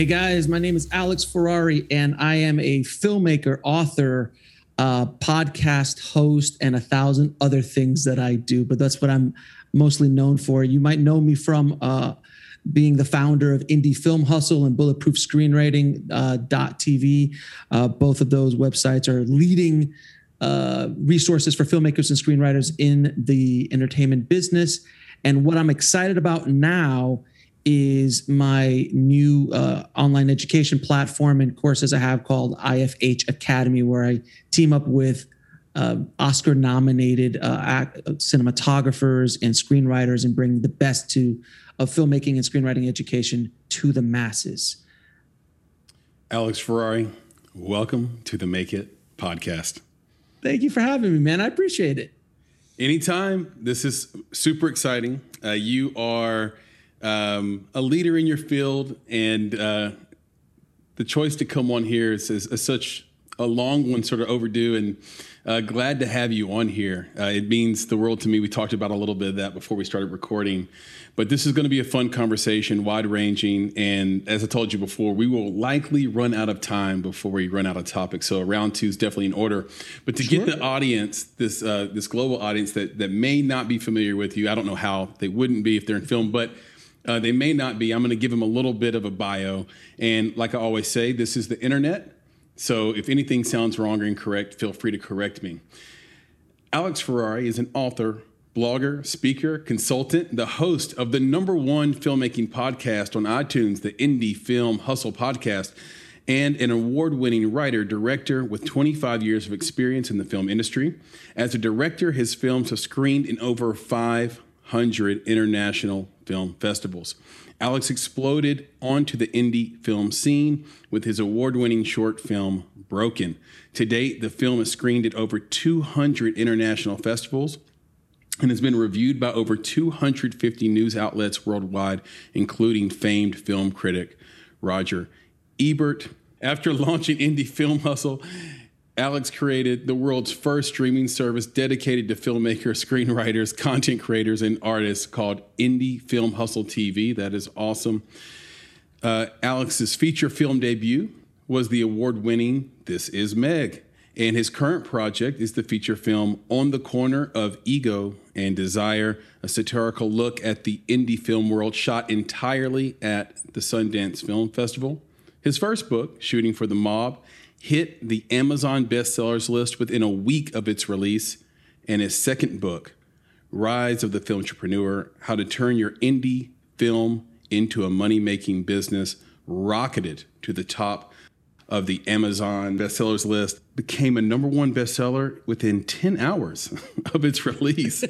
Hey guys, my name is Alex Ferrari, and I am a filmmaker, author, uh, podcast host, and a thousand other things that I do. But that's what I'm mostly known for. You might know me from uh, being the founder of Indie Film Hustle and Bulletproof Screenwriting uh, .tv. Uh, both of those websites are leading uh, resources for filmmakers and screenwriters in the entertainment business. And what I'm excited about now is my new uh, online education platform and courses I have called IFH Academy, where I team up with uh, Oscar nominated uh, cinematographers and screenwriters and bring the best to of filmmaking and screenwriting education to the masses. Alex Ferrari, welcome to the Make It podcast. Thank you for having me, man. I appreciate it. Anytime. This is super exciting. Uh, you are um, a leader in your field, and uh, the choice to come on here is, is, is, such a long one, sort of overdue, and uh, glad to have you on here. Uh, it means the world to me. We talked about a little bit of that before we started recording, but this is going to be a fun conversation, wide ranging, and as I told you before, we will likely run out of time before we run out of topics. So round two is definitely in order. But to sure. get the audience, this uh, this global audience that that may not be familiar with you, I don't know how they wouldn't be if they're in film, but uh, they may not be. I'm going to give them a little bit of a bio. And like I always say, this is the internet. So if anything sounds wrong or incorrect, feel free to correct me. Alex Ferrari is an author, blogger, speaker, consultant, the host of the number one filmmaking podcast on iTunes, the Indie Film Hustle podcast, and an award winning writer director with 25 years of experience in the film industry. As a director, his films have screened in over 500 international film festivals. Alex exploded onto the indie film scene with his award winning short film, Broken. To date, the film has screened at over 200 international festivals and has been reviewed by over 250 news outlets worldwide, including famed film critic Roger Ebert. After launching Indie Film Hustle, Alex created the world's first streaming service dedicated to filmmakers, screenwriters, content creators, and artists called Indie Film Hustle TV. That is awesome. Uh, Alex's feature film debut was the award winning This Is Meg. And his current project is the feature film On the Corner of Ego and Desire, a satirical look at the indie film world shot entirely at the Sundance Film Festival. His first book, Shooting for the Mob, hit the Amazon bestsellers list within a week of its release, and his second book, Rise of the Film Entrepreneur How to Turn Your Indie Film into a Money Making Business, rocketed to the top of the Amazon bestsellers list, became a number one bestseller within 10 hours of its release.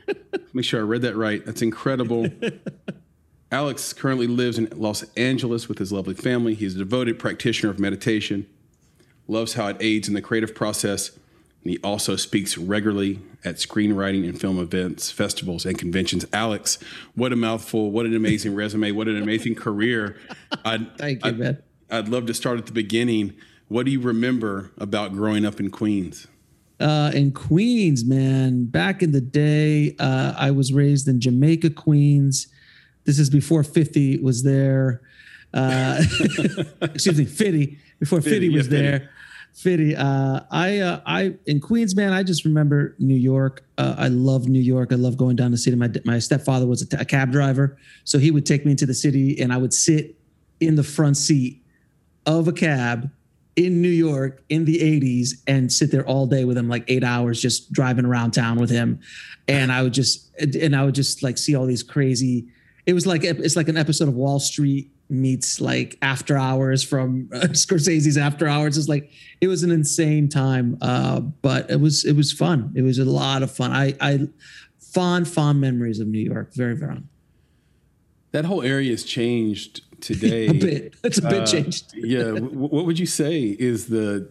Make sure I read that right. That's incredible. Alex currently lives in Los Angeles with his lovely family. He's a devoted practitioner of meditation, loves how it aids in the creative process. And he also speaks regularly at screenwriting and film events, festivals, and conventions. Alex, what a mouthful. What an amazing resume. What an amazing career. I'd, Thank you, I'd, man. I'd love to start at the beginning. What do you remember about growing up in Queens? Uh, in Queens, man, back in the day, uh, I was raised in Jamaica, Queens. This is before 50 was there. Uh, excuse me, 50 before Fitty, was yeah, there. Fitty, uh, I, uh, I in Queens, man. I just remember New York. Uh, I love New York. I love going down the city. My my stepfather was a, t- a cab driver, so he would take me into the city, and I would sit in the front seat of a cab in New York in the 80s and sit there all day with him, like eight hours, just driving around town with him. And I would just, and I would just like see all these crazy, it was like, it's like an episode of Wall Street meets like after hours from uh, Scorsese's after hours. It's like it was an insane time, uh, but it was it was fun. It was a lot of fun. I I fond, fond memories of New York. Very, very fond. That whole area has changed today. a bit. It's a bit Uh, changed. yeah. w- what would you say is the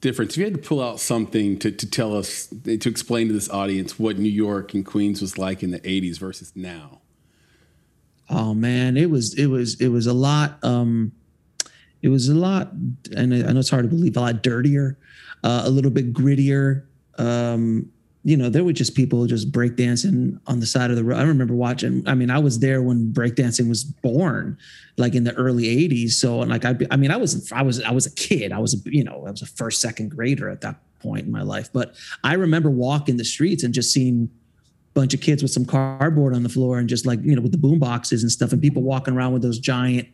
difference? If you had to pull out something to, to tell us, to explain to this audience what New York and Queens was like in the 80s versus now. Oh man, it was it was it was a lot. Um, it was a lot, and I know it's hard to believe. A lot dirtier, uh, a little bit grittier. Um, you know, there were just people just breakdancing on the side of the road. I remember watching. I mean, I was there when breakdancing was born, like in the early '80s. So, and like I, I mean, I was I was I was a kid. I was a you know I was a first second grader at that point in my life. But I remember walking the streets and just seeing bunch of kids with some cardboard on the floor and just like you know with the boom boxes and stuff and people walking around with those giant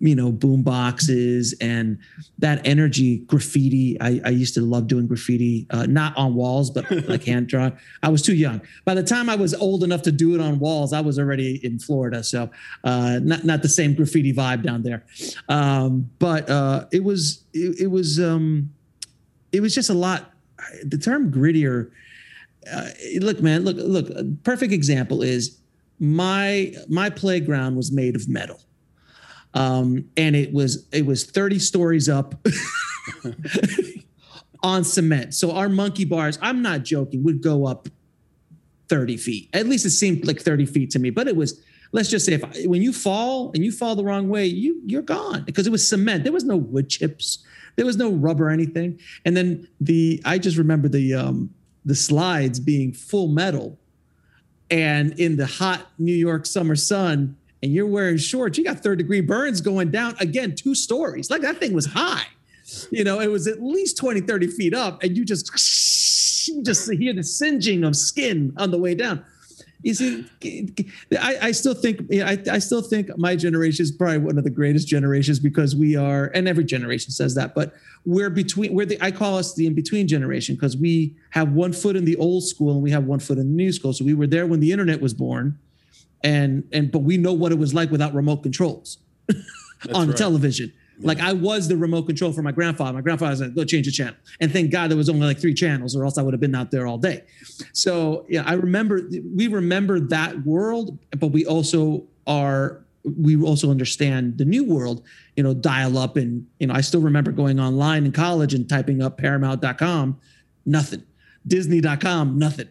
you know boom boxes and that energy graffiti. I, I used to love doing graffiti uh, not on walls but like hand drawn. I was too young. By the time i was old enough to do it on walls i was already in florida so uh, not, not the same graffiti vibe down there. Um, but uh, it was it, it was um, it was just a lot. The term grittier uh, look, man, look, look. A perfect example is my my playground was made of metal, um, and it was it was thirty stories up on cement. So our monkey bars, I'm not joking, would go up thirty feet. At least it seemed like thirty feet to me, but it was. Let's just say if when you fall and you fall the wrong way, you you're gone because it was cement. There was no wood chips. There was no rubber or anything. And then the I just remember the um, the slides being full metal and in the hot New York summer sun and you're wearing shorts, you got third degree burns going down again, two stories. Like that thing was high. You know, it was at least 20, 30 feet up, and you just you just hear the singeing of skin on the way down. You see, I, I still think I, I still think my generation is probably one of the greatest generations because we are, and every generation says that, but we're between. We're the I call us the in between generation because we have one foot in the old school and we have one foot in the new school. So we were there when the internet was born, and and but we know what it was like without remote controls on right. television. Like I was the remote control for my grandfather. My grandfather was like, "Go change the channel," and thank God there was only like three channels, or else I would have been out there all day. So yeah, I remember we remember that world, but we also are we also understand the new world. You know, dial up and you know I still remember going online in college and typing up Paramount.com, nothing, Disney.com, nothing,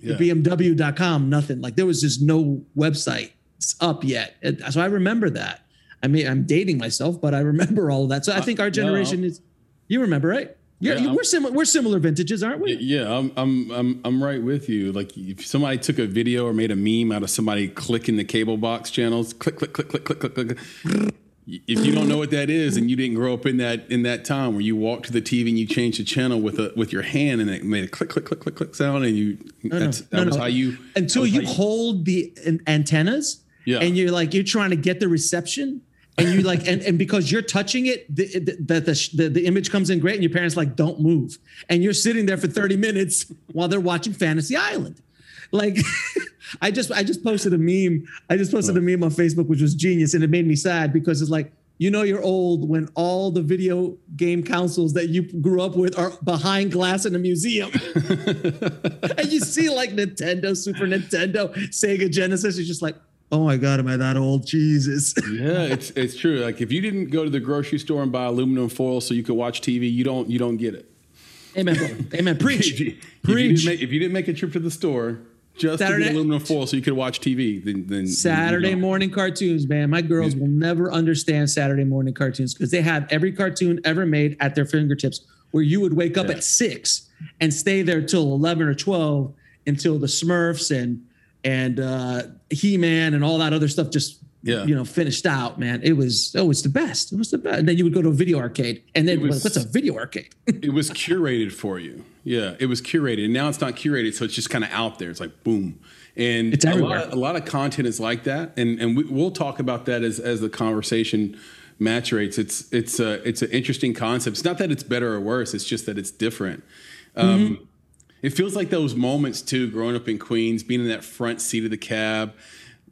Yeah. BMW.com, nothing. Like there was just no website up yet. So I remember that. I mean, I'm dating myself, but I remember all of that. So I uh, think our generation is. You remember, right? You're, Yeah, you, we're similar. We're similar vintages, aren't we? Yeah, I'm, I'm, I'm, I'm right with you. Like if somebody took a video or made a meme out of somebody clicking the cable box channels, click, click, click, click, click, click, click. If you don't know what that is, and you didn't grow up in that in that time where you walked to the TV and you changed the channel with a with your hand and it made a click, click, click, click, click sound, and you that's, that no, was no. how you Until was you hold the antennas, Yeah. and you're like you're trying to get the reception, and you like and, and because you're touching it, the the, the the the image comes in great, and your parents like don't move, and you're sitting there for 30 minutes while they're watching Fantasy Island, like. I just I just posted a meme. I just posted a meme on Facebook, which was genius, and it made me sad because it's like you know you're old when all the video game consoles that you grew up with are behind glass in a museum, and you see like Nintendo, Super Nintendo, Sega Genesis. You're just like, oh my god, am I that old? Jesus. yeah, it's it's true. Like if you didn't go to the grocery store and buy aluminum foil so you could watch TV, you don't you don't get it. Amen. bro. Amen. Preach. If you, if you Preach. didn't make, if you didn't make a trip to the store just to get aluminum foil so you could watch TV, then then Saturday you know. morning cartoons, man. My girls will never understand Saturday morning cartoons because they have every cartoon ever made at their fingertips where you would wake up Yeah. at six and stay there till 11 or 12 until the Smurfs and and uh, He-Man and all that other stuff just Yeah. you know finished out, man. It was oh, it's the best. It was the best. And then you would go to a video arcade and then was- what's a video arcade? it was curated for you. Yeah, it was curated. And now it's not curated, so it's just kind of out there. It's like boom. And It's a everywhere. lot, a lot of content is like that, and and we, we'll talk about that as as the conversation maturates. It's it's a it's an interesting concept. It's not that it's better or worse. It's just that it's different. Um, It feels like those moments too, growing up in Queens, being in that front seat of the cab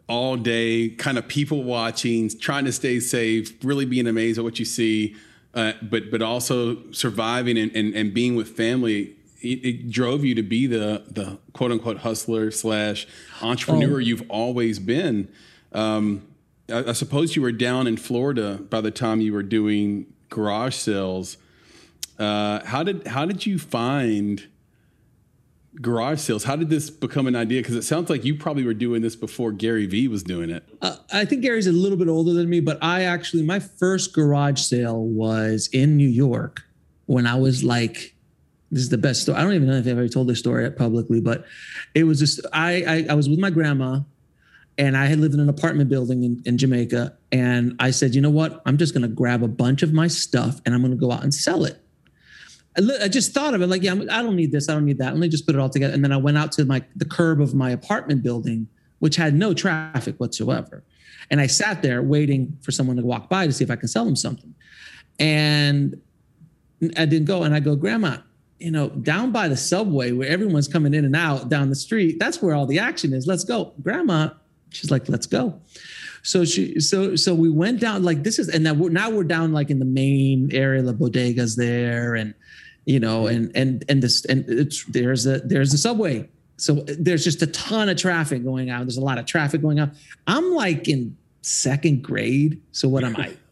all day, kind of people watching, trying to stay safe, really being amazed at what you see, uh, but but also surviving and, and, and being with family. it, it, drove you to be the the quote unquote hustler slash entrepreneur oh. you've always been. Um, I, I, suppose you were down in Florida by the time you were doing garage sales. Uh, how did how did you find garage sales? How did this become an idea? Because it sounds like you probably were doing this before Gary Vee was doing it. Uh, I think Gary's a little bit older than me, but I actually my first garage sale was in New York when I was like this is the best story. I don't even know if I've ever told this story publicly, but it was just I, I, I was with my grandma, and I had lived in an apartment building in, in Jamaica, and I said, you know what? I'm just gonna grab a bunch of my stuff and I'm gonna go out and sell it. I, I just thought of it like, yeah, I don't need this, I don't need that. Let me just put it all together. And then I went out to my the curb of my apartment building, which had no traffic whatsoever, and I sat there waiting for someone to walk by to see if I can sell them something, and I didn't go. And I go, Grandma, you know, down by the subway where everyone's coming in and out down the street, that's where all the action is. Let's go. Grandma, she's like, let's go. So she, so, so we went down like this is, and now we're, now we're down like in the main area, the bodegas there. And, you know, mm-hmm. and, and, and this, and it's, there's a, there's a subway. So there's just a ton of traffic going on. There's a lot of traffic going on. I'm like in second grade. So what am I?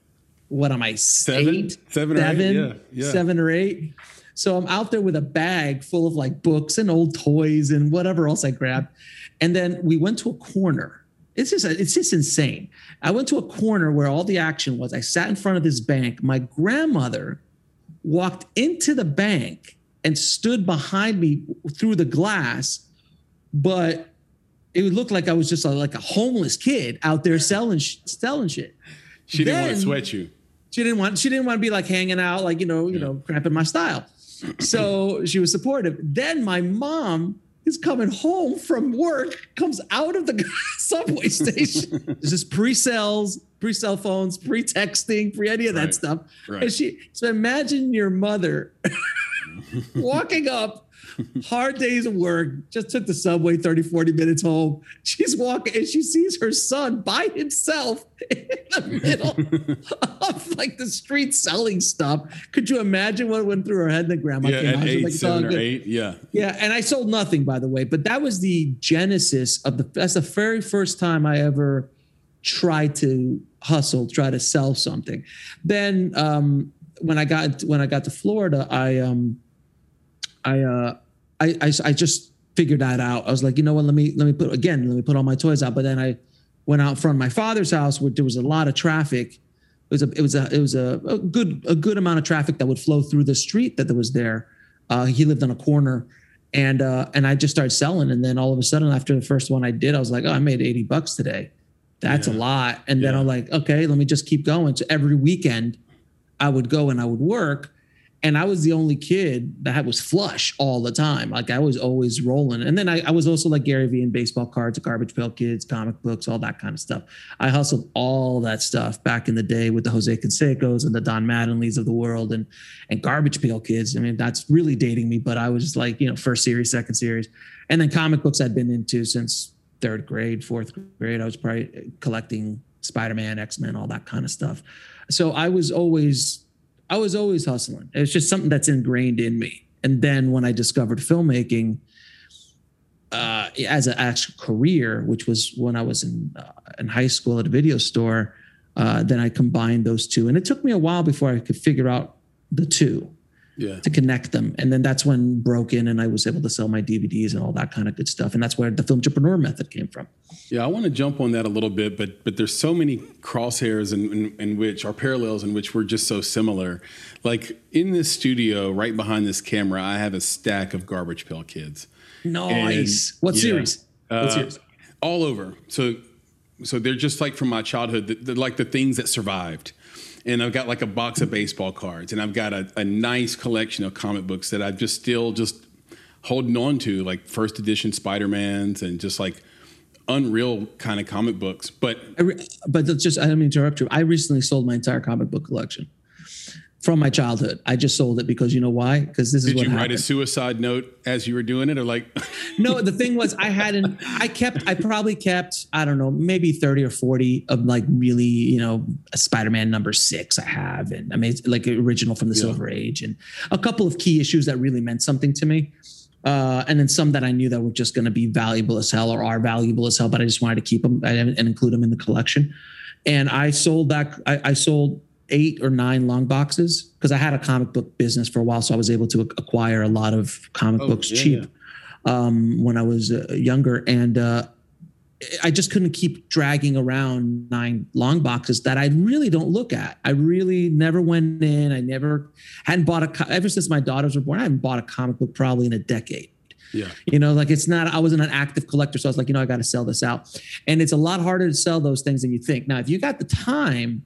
What am I? Seven, eight, seven, seven, or eight? Yeah, yeah. seven or eight. So I'm out there with a bag full of like books and old toys and whatever else I grabbed. And then we went to a corner. It's just it's just insane. I went to a corner where all the action was. I sat in front of this bank. My grandmother walked into the bank and stood behind me through the glass, but it looked like I was just a, like a homeless kid out there selling selling shit. She didn't want to sweat you. She didn't want. She didn't want to be like hanging out, like you know, you yeah. know, cramping my style so she was supportive. Then my mom is coming home from work, comes out of the subway station. There's just pre-sales, pre-cell phones, pre-texting, pre any of that right. stuff. Right. And she so imagine your mother walking up hard days of work, just took the subway 30, 40 minutes home. She's walking and she sees her son by himself in the middle of like the street selling stuff. Could you imagine what went through her head? The grandma yeah, came out. Eight, like, seven or eight. Yeah. Yeah. And I sold nothing, by the way, but that was the genesis of the, that's the very first time I ever tried to hustle, try to sell something. Then, um, when I got when I got to Florida, I um, I uh, I, I, I just figured that out. I was like, you know what? Let me let me put again. Let me put all my toys out. But then I went out front of my father's house where there was a lot of traffic. It was a it was a it was a, a good a good amount of traffic that would flow through the street that was there. Uh, he lived on a corner, and uh, and I just started selling. And then all of a sudden, after the first one I did, I was like, oh, I made eighty bucks today. That's yeah. a lot. And yeah. then I'm like, okay, let me just keep going. So every weekend, I would go and I would work and I was the only kid that was flush all the time. Like I was always rolling. And then I, I, was also like Gary Vee in baseball cards, Garbage Pail Kids, comic books, all that kind of stuff. I hustled all that stuff back in the day with the Jose Cansecos and the Don Mattingly's of the world and and Garbage Pail Kids. I mean, that's really dating me, but I was like, you know, first series, second series. And then comic books I'd been into since third grade, fourth grade. I was probably collecting Spider-Man, X-Men, all that kind of stuff. So I was always I was always hustling. It's just something that's ingrained in me. And then when I discovered filmmaking uh, as an actual career, which was when I was in uh, in high school at a video store, uh, then I combined those two. And it took me a while before I could figure out the two yeah. to connect them. And then that's when Broken and I was able to sell my DVDs and all that kind of good stuff. And that's where the film entrepreneur method came from. Yeah, I want to jump on that a little bit, but but there's so many crosshairs in, in, in which are parallels in which we're just so similar. Like in this studio, right behind this camera, I have a stack of Garbage Pail Kids. Nice. And, what yeah, series? Uh, what series? All over. So so they're just like from my childhood, they're like the things that survived and I've got like a box of baseball cards, and I've got a, a nice collection of comic books that I've just still just holding on to, like first edition Spider Mans and just like unreal kind of comic books. But re- but just I don't mean to interrupt you. I recently sold my entire comic book collection. From my childhood. I just sold it because you know why? Because this is what Did you happened. write a suicide note as you were doing it, or like? no, the thing was, I hadn't. I kept. I probably kept. I don't know, maybe thirty or forty of like really, you know, a Spider-Man number six. I have, and I mean, like original from the Yeah. Silver Age, and a couple of key issues that really meant something to me. Uh, and then some that I knew that were just going to be valuable as hell or are valuable as hell, but I just wanted to keep them and include them in the collection. And I sold that. I, I sold eight or nine long boxes because I had a comic book business for a while, so I was able to acquire a lot of comic Oh, books yeah, cheap um, when I was uh, younger, and uh, I just couldn't keep dragging around nine long boxes that I really don't look at. I really never went in. I never hadn't bought a ever since my daughters were born. I haven't bought a comic book probably in a decade. Yeah. You know, like it's not, I wasn't an active collector. So I was like, you know, I got to sell this out. And it's a lot harder to sell those things than you think. Now, if you got the time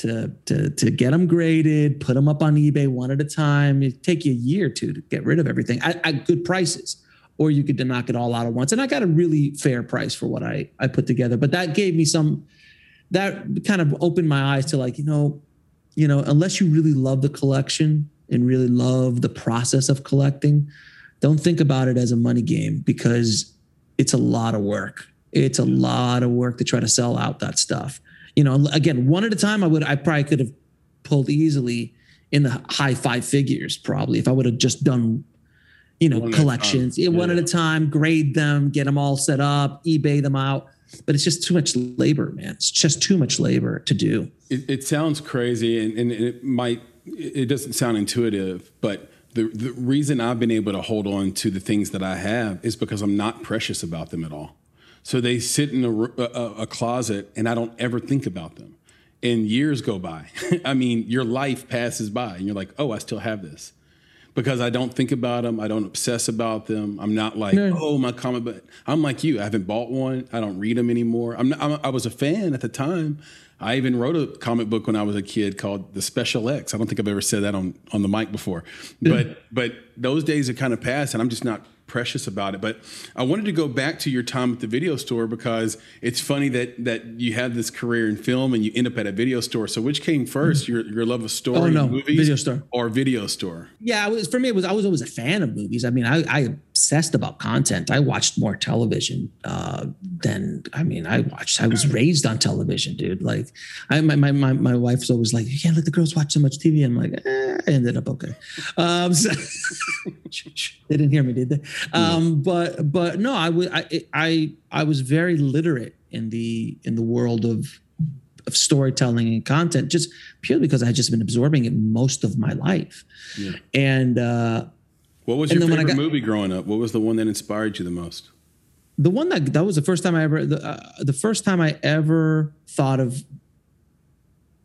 to, to, to get them graded, put them up on eBay one at a time, it take you a year or two to get rid of everything at, at good prices. Or you could knock it all out at once. And I got a really fair price for what I, I put together. But that gave me some, that kind of opened my eyes to like, you know, you know, unless you really love the collection and really love the process of collecting, don't think about it as a money game because it's a lot of work. It's a lot of work to try to sell out that stuff. You know, again, one at a time, I would, I probably could have pulled easily in the high five figures, probably if I would have just done, you know, One collections, yeah, one at a time, grade them, get them all set up, eBay them out. But it's just too much labor, man. It's just too much labor to do. It, it sounds crazy, and, and it might. It doesn't sound intuitive, but the the reason I've been able to hold on to the things that I have is because I'm not precious about them at all. So they sit in a, a, a closet, and I don't ever think about them. And years go by. I mean, your life passes by, and you're like, "Oh, I still have this." because I don't think about them. I don't obsess about them. I'm not like, No. oh, my comic book. I'm like you. I haven't bought one. I don't read them anymore. I'm, not, I'm I was a fan at the time. I even wrote a comic book when I was a kid called The Special X. I don't think I've ever said that on on the mic before, hmm. but but those days are kind of past, and I'm just not precious about it. But I wanted to go back to your time at the video store because it's funny that that you had this career in film and you end up at a video store. So which came first, mm-hmm. your your love of story, Oh, no, movies, video store. or video store? Yeah, was for me. It was I was always a fan of movies. I mean, I, I obsessed about content. I watched more television uh, than I mean. I watched. I was raised on television, dude. Like, I my my my, my wife's always like, "You can't let the girls watch so much TV." I'm like, eh, I ended up okay. Um, so- they didn't hear me, did they? Um, but but no, I was I I I was very literate in the in the world of of storytelling and content just purely because I had just been absorbing it most of my life. Yeah. And uh, What was And your then when I favorite got- movie growing up? What was the one that inspired you the most? the one that that was the first time I ever the, uh, the first time I ever thought of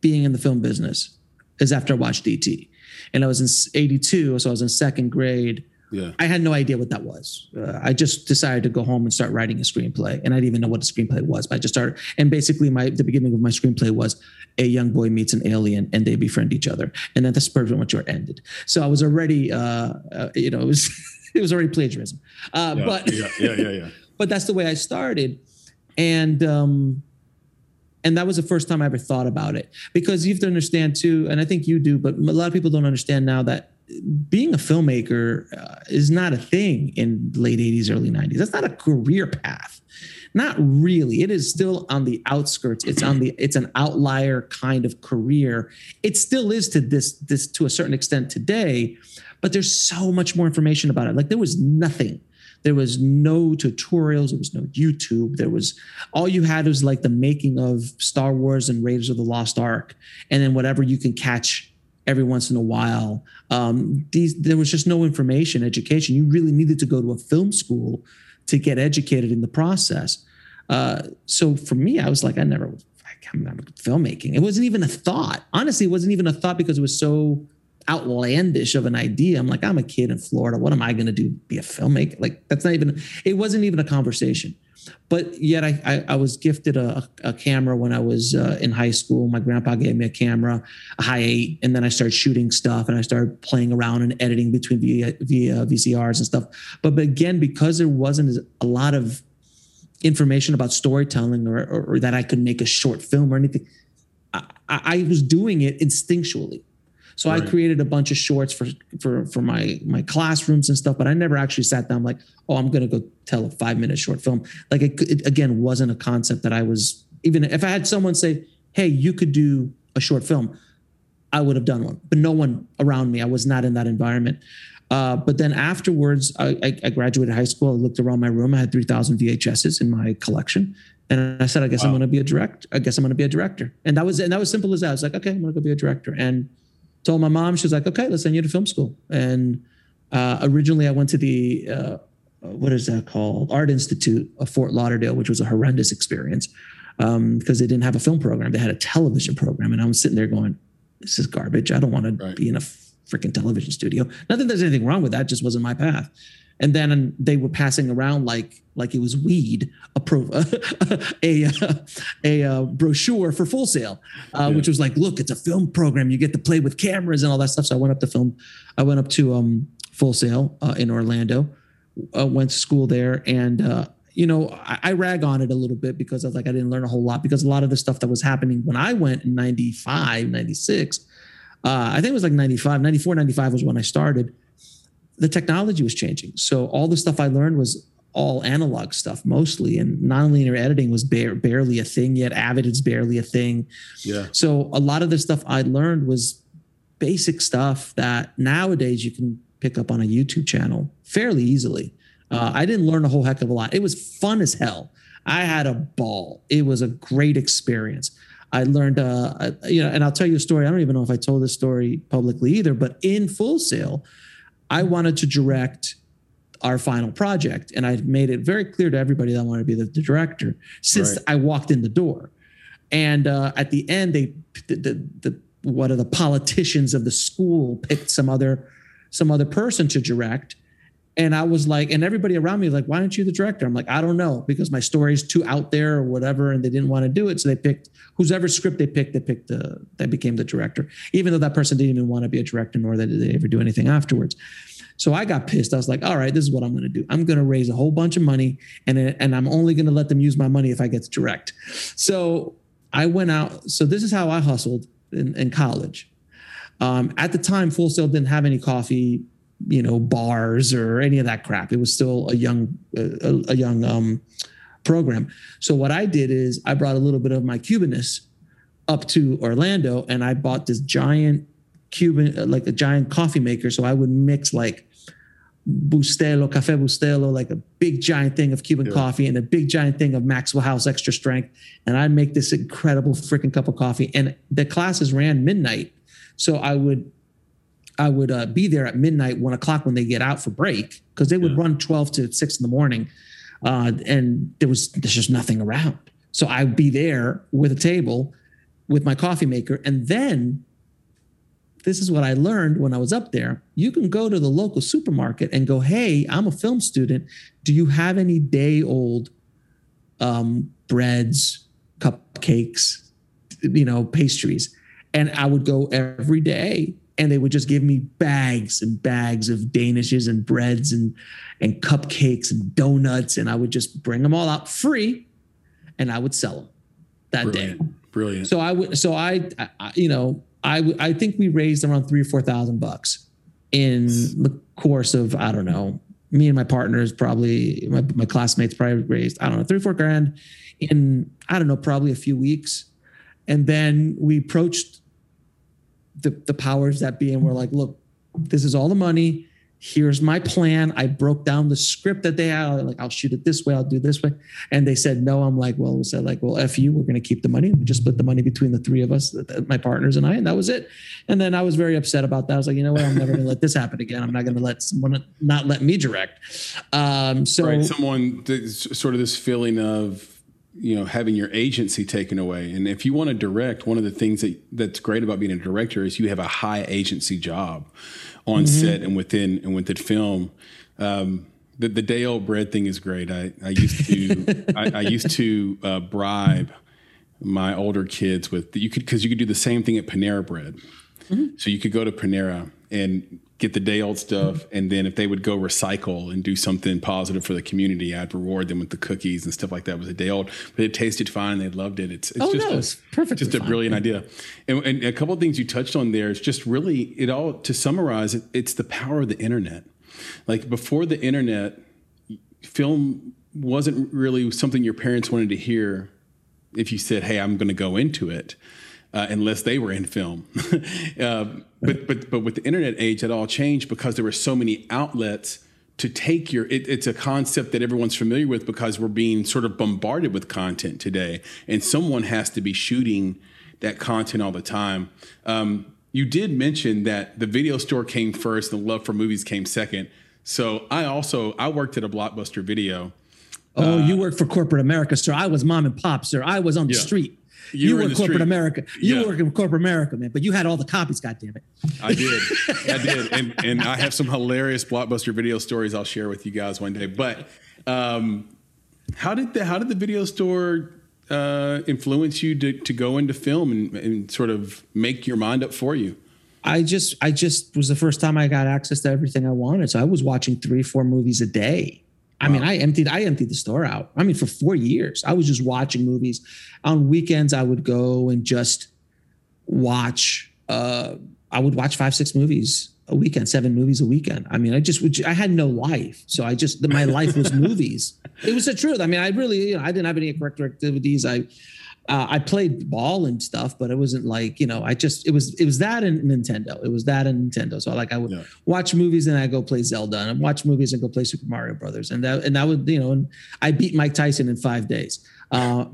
being in the film business is after I watched E.T., And I was in 82, so I was in second grade. Yeah. I had no idea what that was. Uh, I just decided to go home and start writing a screenplay, and I didn't even know what a screenplay was. But I just started, and basically, my the beginning of my screenplay was a young boy meets an alien, and they befriend each other, and then that's pretty much where it ended. So I was already, uh, uh, you know, it was it was already plagiarism. Uh, Yeah, but yeah, yeah, yeah, yeah. but that's the way I started, and um, and that was the first time I ever thought about it because you have to understand too, and I think you do, but a lot of people don't understand now that being a filmmaker uh, is not a thing in late 80s early 90s that's not a career path. Not really. It is still on the outskirts. It's on the it's an outlier kind of career. It still is to this this to a certain extent today but there's so much more information about it. Like there was nothing. There was no tutorials. There was no youtube. There was all you had was like the making of star wars and raiders of the lost ark and then whatever you can catch every once in a while. Um, these there was just no information education. You really needed to go to a film school to get educated in the process. Uh, so for me i was like i never i'm not filmmaking. It wasn't even a thought. Honestly it wasn't even a thought because it was so outlandish of an idea. I'm like i'm a kid in florida. What am i going to do be a filmmaker? Like that's not even it wasn't even a conversation but yet I, I, I was gifted a, a camera when I was uh, in high school. My grandpa gave me a camera, a high eight, and then I started shooting stuff and I started playing around and editing between via, via VCRs and stuff. But, but again, because there wasn't a lot of information about storytelling or, or, or that I could make a short film or anything, I I was doing it instinctually. So right. I created a bunch of shorts for for for my my classrooms and stuff, but I never actually sat down like, oh, I'm going to go tell a five minute short film. Like it, it again wasn't a concept that I was even if I had someone say, hey, you could do a short film, I would have done one, but no one around me. I was not in that environment. Uh, but then afterwards, I, I, graduated high school. I looked around my room. I had 3,000 VHSs in my collection. And I said, I guess wow. I'm going to be a director. I guess I'm going to be a director. And that was, and that was simple as that. I was like, okay, I'm going to go be a director. And told my mom, she was like, okay, let's send you to film school. And uh, originally I went to the, uh, what is that called? Art Institute of Fort Lauderdale, which was a horrendous experience because um, they didn't have a film program. They had a television program. And I was sitting there going, this is garbage. I don't want to be in a freaking television studio. Not that there's anything wrong with that, just wasn't my path. And then they were passing around like like it was weed a pro, a a, a, brochure for Full Sail, uh, yeah. which was like, look, it's a film program. You get to play with cameras and all that stuff. So I went up to film. I went up to um, Full Sail uh, in Orlando. Uh, went to school there, and uh, you know, I, I, rag on it a little bit because I was like, I didn't learn a whole lot because a lot of the stuff that was happening when I went in 95, 96 uh, I think it was like 95, 94, 95 was when I started. The technology was changing. So all the stuff I learned was all analog stuff mostly. And nonlinear editing was bare, barely a thing yet. Avid is barely a thing. Yeah. So a lot of the stuff I learned was basic stuff that nowadays you can pick up on a YouTube channel fairly easily. Uh, I didn't learn a whole heck of a lot. It was fun as hell. I had a ball. It was a great experience. I learned, uh, you know, and I'll tell you a story. I don't even know if I told this story publicly either, but in Full Sail, I wanted to direct our final project. And I made it very clear to everybody that I wanted to be the, the director since right. I walked in the door. And uh, at the end, they, the, the, the, what are the politicians of the school picked some other, some other person to direct. And I was like, and everybody around me was like, why aren't you the director? I'm like, I don't know, because my story's too out there or whatever, and they didn't want to do it. So they picked whoever script they picked, they picked the they became the director, even though that person didn't even want to be a director, nor did they ever do anything afterwards. So I got pissed. I was like, all right, this is what I'm going to do. I'm going to raise a whole bunch of money, and and I'm only going to let them use my money if I get to direct. So I went out. So this is how I hustled in, in college. Um, at the time, Full Sail didn't have any coffee you know bars or any of that crap. It was still a young a, a young um, program. So what I did is I brought a little bit of my Cubanness up to Orlando, and I bought this giant Cuban uh, like a giant coffee maker. So I would mix like Bustelo, Cafe Bustelo, like a big giant thing of Cuban yeah. coffee and a big giant thing of Maxwell House extra strength. And I'd make this incredible freaking cup of coffee. And the classes ran midnight. So I would I would uh, be there at midnight, one o'clock when they get out for break, because they would yeah. run 12 to six in the morning. Uh, and there was there's just nothing around. So I'd be there with a table with my coffee maker. And then this is what I learned when I was up there. You can go to the local supermarket and go, Hey, I'm a film student. Do you have any day old um, breads, cupcakes, you know, pastries? And I would go every day and they would just give me bags and bags of danishes and breads and and cupcakes and donuts and i would just bring them all out free and i would sell them that brilliant. day. Brilliant. So i would so I, I you know i i think we raised around three or four thousand bucks in the course of i don't know me and my partners probably my, my classmates probably raised i don't know three or four grand in i don't know probably a few weeks. And then we approached the, the powers that be and we're like, look, this is all the money. Here's my plan. I broke down the script that they had. Like, I'll shoot it this way. I'll do this way. And they said no. I'm like, well, we said like, well, f you. We're going to keep the money. We just split the money between the three of us, my partners and I, and that was it. And then I was very upset about that. I was like, you know what? I'm never going to let this happen again. I'm not going to let someone not let me direct. Um, so right. someone sort of this feeling of you know having your agency taken away and if you want to direct one of the things that that's great about being a director is you have a high agency job on mm-hmm. set and within and within the film um, the, the day old bread thing is great i, I used to I, I, used to uh, bribe my older kids with you could because you could do the same thing at panera bread Mm-hmm. So you could go to Panera and get the day old stuff, and then if they would go recycle and do something positive for the community, I'd reward them with the cookies and stuff like that. It was a day old, but it tasted fine. They loved it. It's, it's oh, just no, it's perfect. Just a fine. brilliant idea. And, and, a couple of things you touched on there is just really it all. To summarize, it, it's the power of the internet. Like before the internet, film wasn't really something your parents wanted to hear. If you said, "Hey, I'm going to go into it," uh, unless they were in film. uh, but but but with the internet age, it all changed because there were so many outlets to take your. It, it's a concept that everyone's familiar with because we're being sort of bombarded with content today, and someone has to be shooting that content all the time. Um, you did mention that the video store came first, the love for movies came second. So I also I worked at a blockbuster video. Oh, uh, you worked for corporate America, sir. I was mom and pop, sir. I was on the yeah. street. You, you were, in corporate. America. You yeah. work in corporate America, man. But you had all the copies. God damn it. I did. I did. And and I have some hilarious blockbuster video stories I'll share with you guys one day. But um, how did the how did the video store uh, influence you to, to go into film and, and sort of make your mind up for you? I just I just was the first time I got access to everything I wanted. So I was watching three, four movies a day. I mean, I emptied I emptied the store out. I mean, for four years, I was just watching movies. On weekends, I would go and just watch. Uh, I would watch five, six movies a weekend, seven movies a weekend. I mean, I just would. I had no life, so I just my life was movies. It was the truth. I mean, I really, you know, I didn't have any curricular activities. I uh, I played ball and stuff, but it wasn't like you know. I just it was it was that and Nintendo. It was that and Nintendo. So like I would yeah. watch movies and I go play Zelda and i watch movies and go play Super Mario Brothers and that and that would you know. And I beat Mike Tyson in five days. Uh,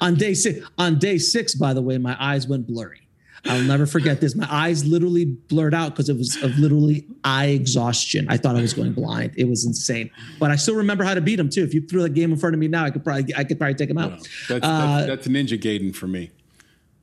on day six, on day six, by the way, my eyes went blurry. I'll never forget this. My eyes literally blurred out because it was of literally eye exhaustion. I thought I was going blind. It was insane. But I still remember how to beat him too. If you threw the game in front of me now, I could probably I could probably take him out. That's, uh, that's, that's Ninja Gaiden for me.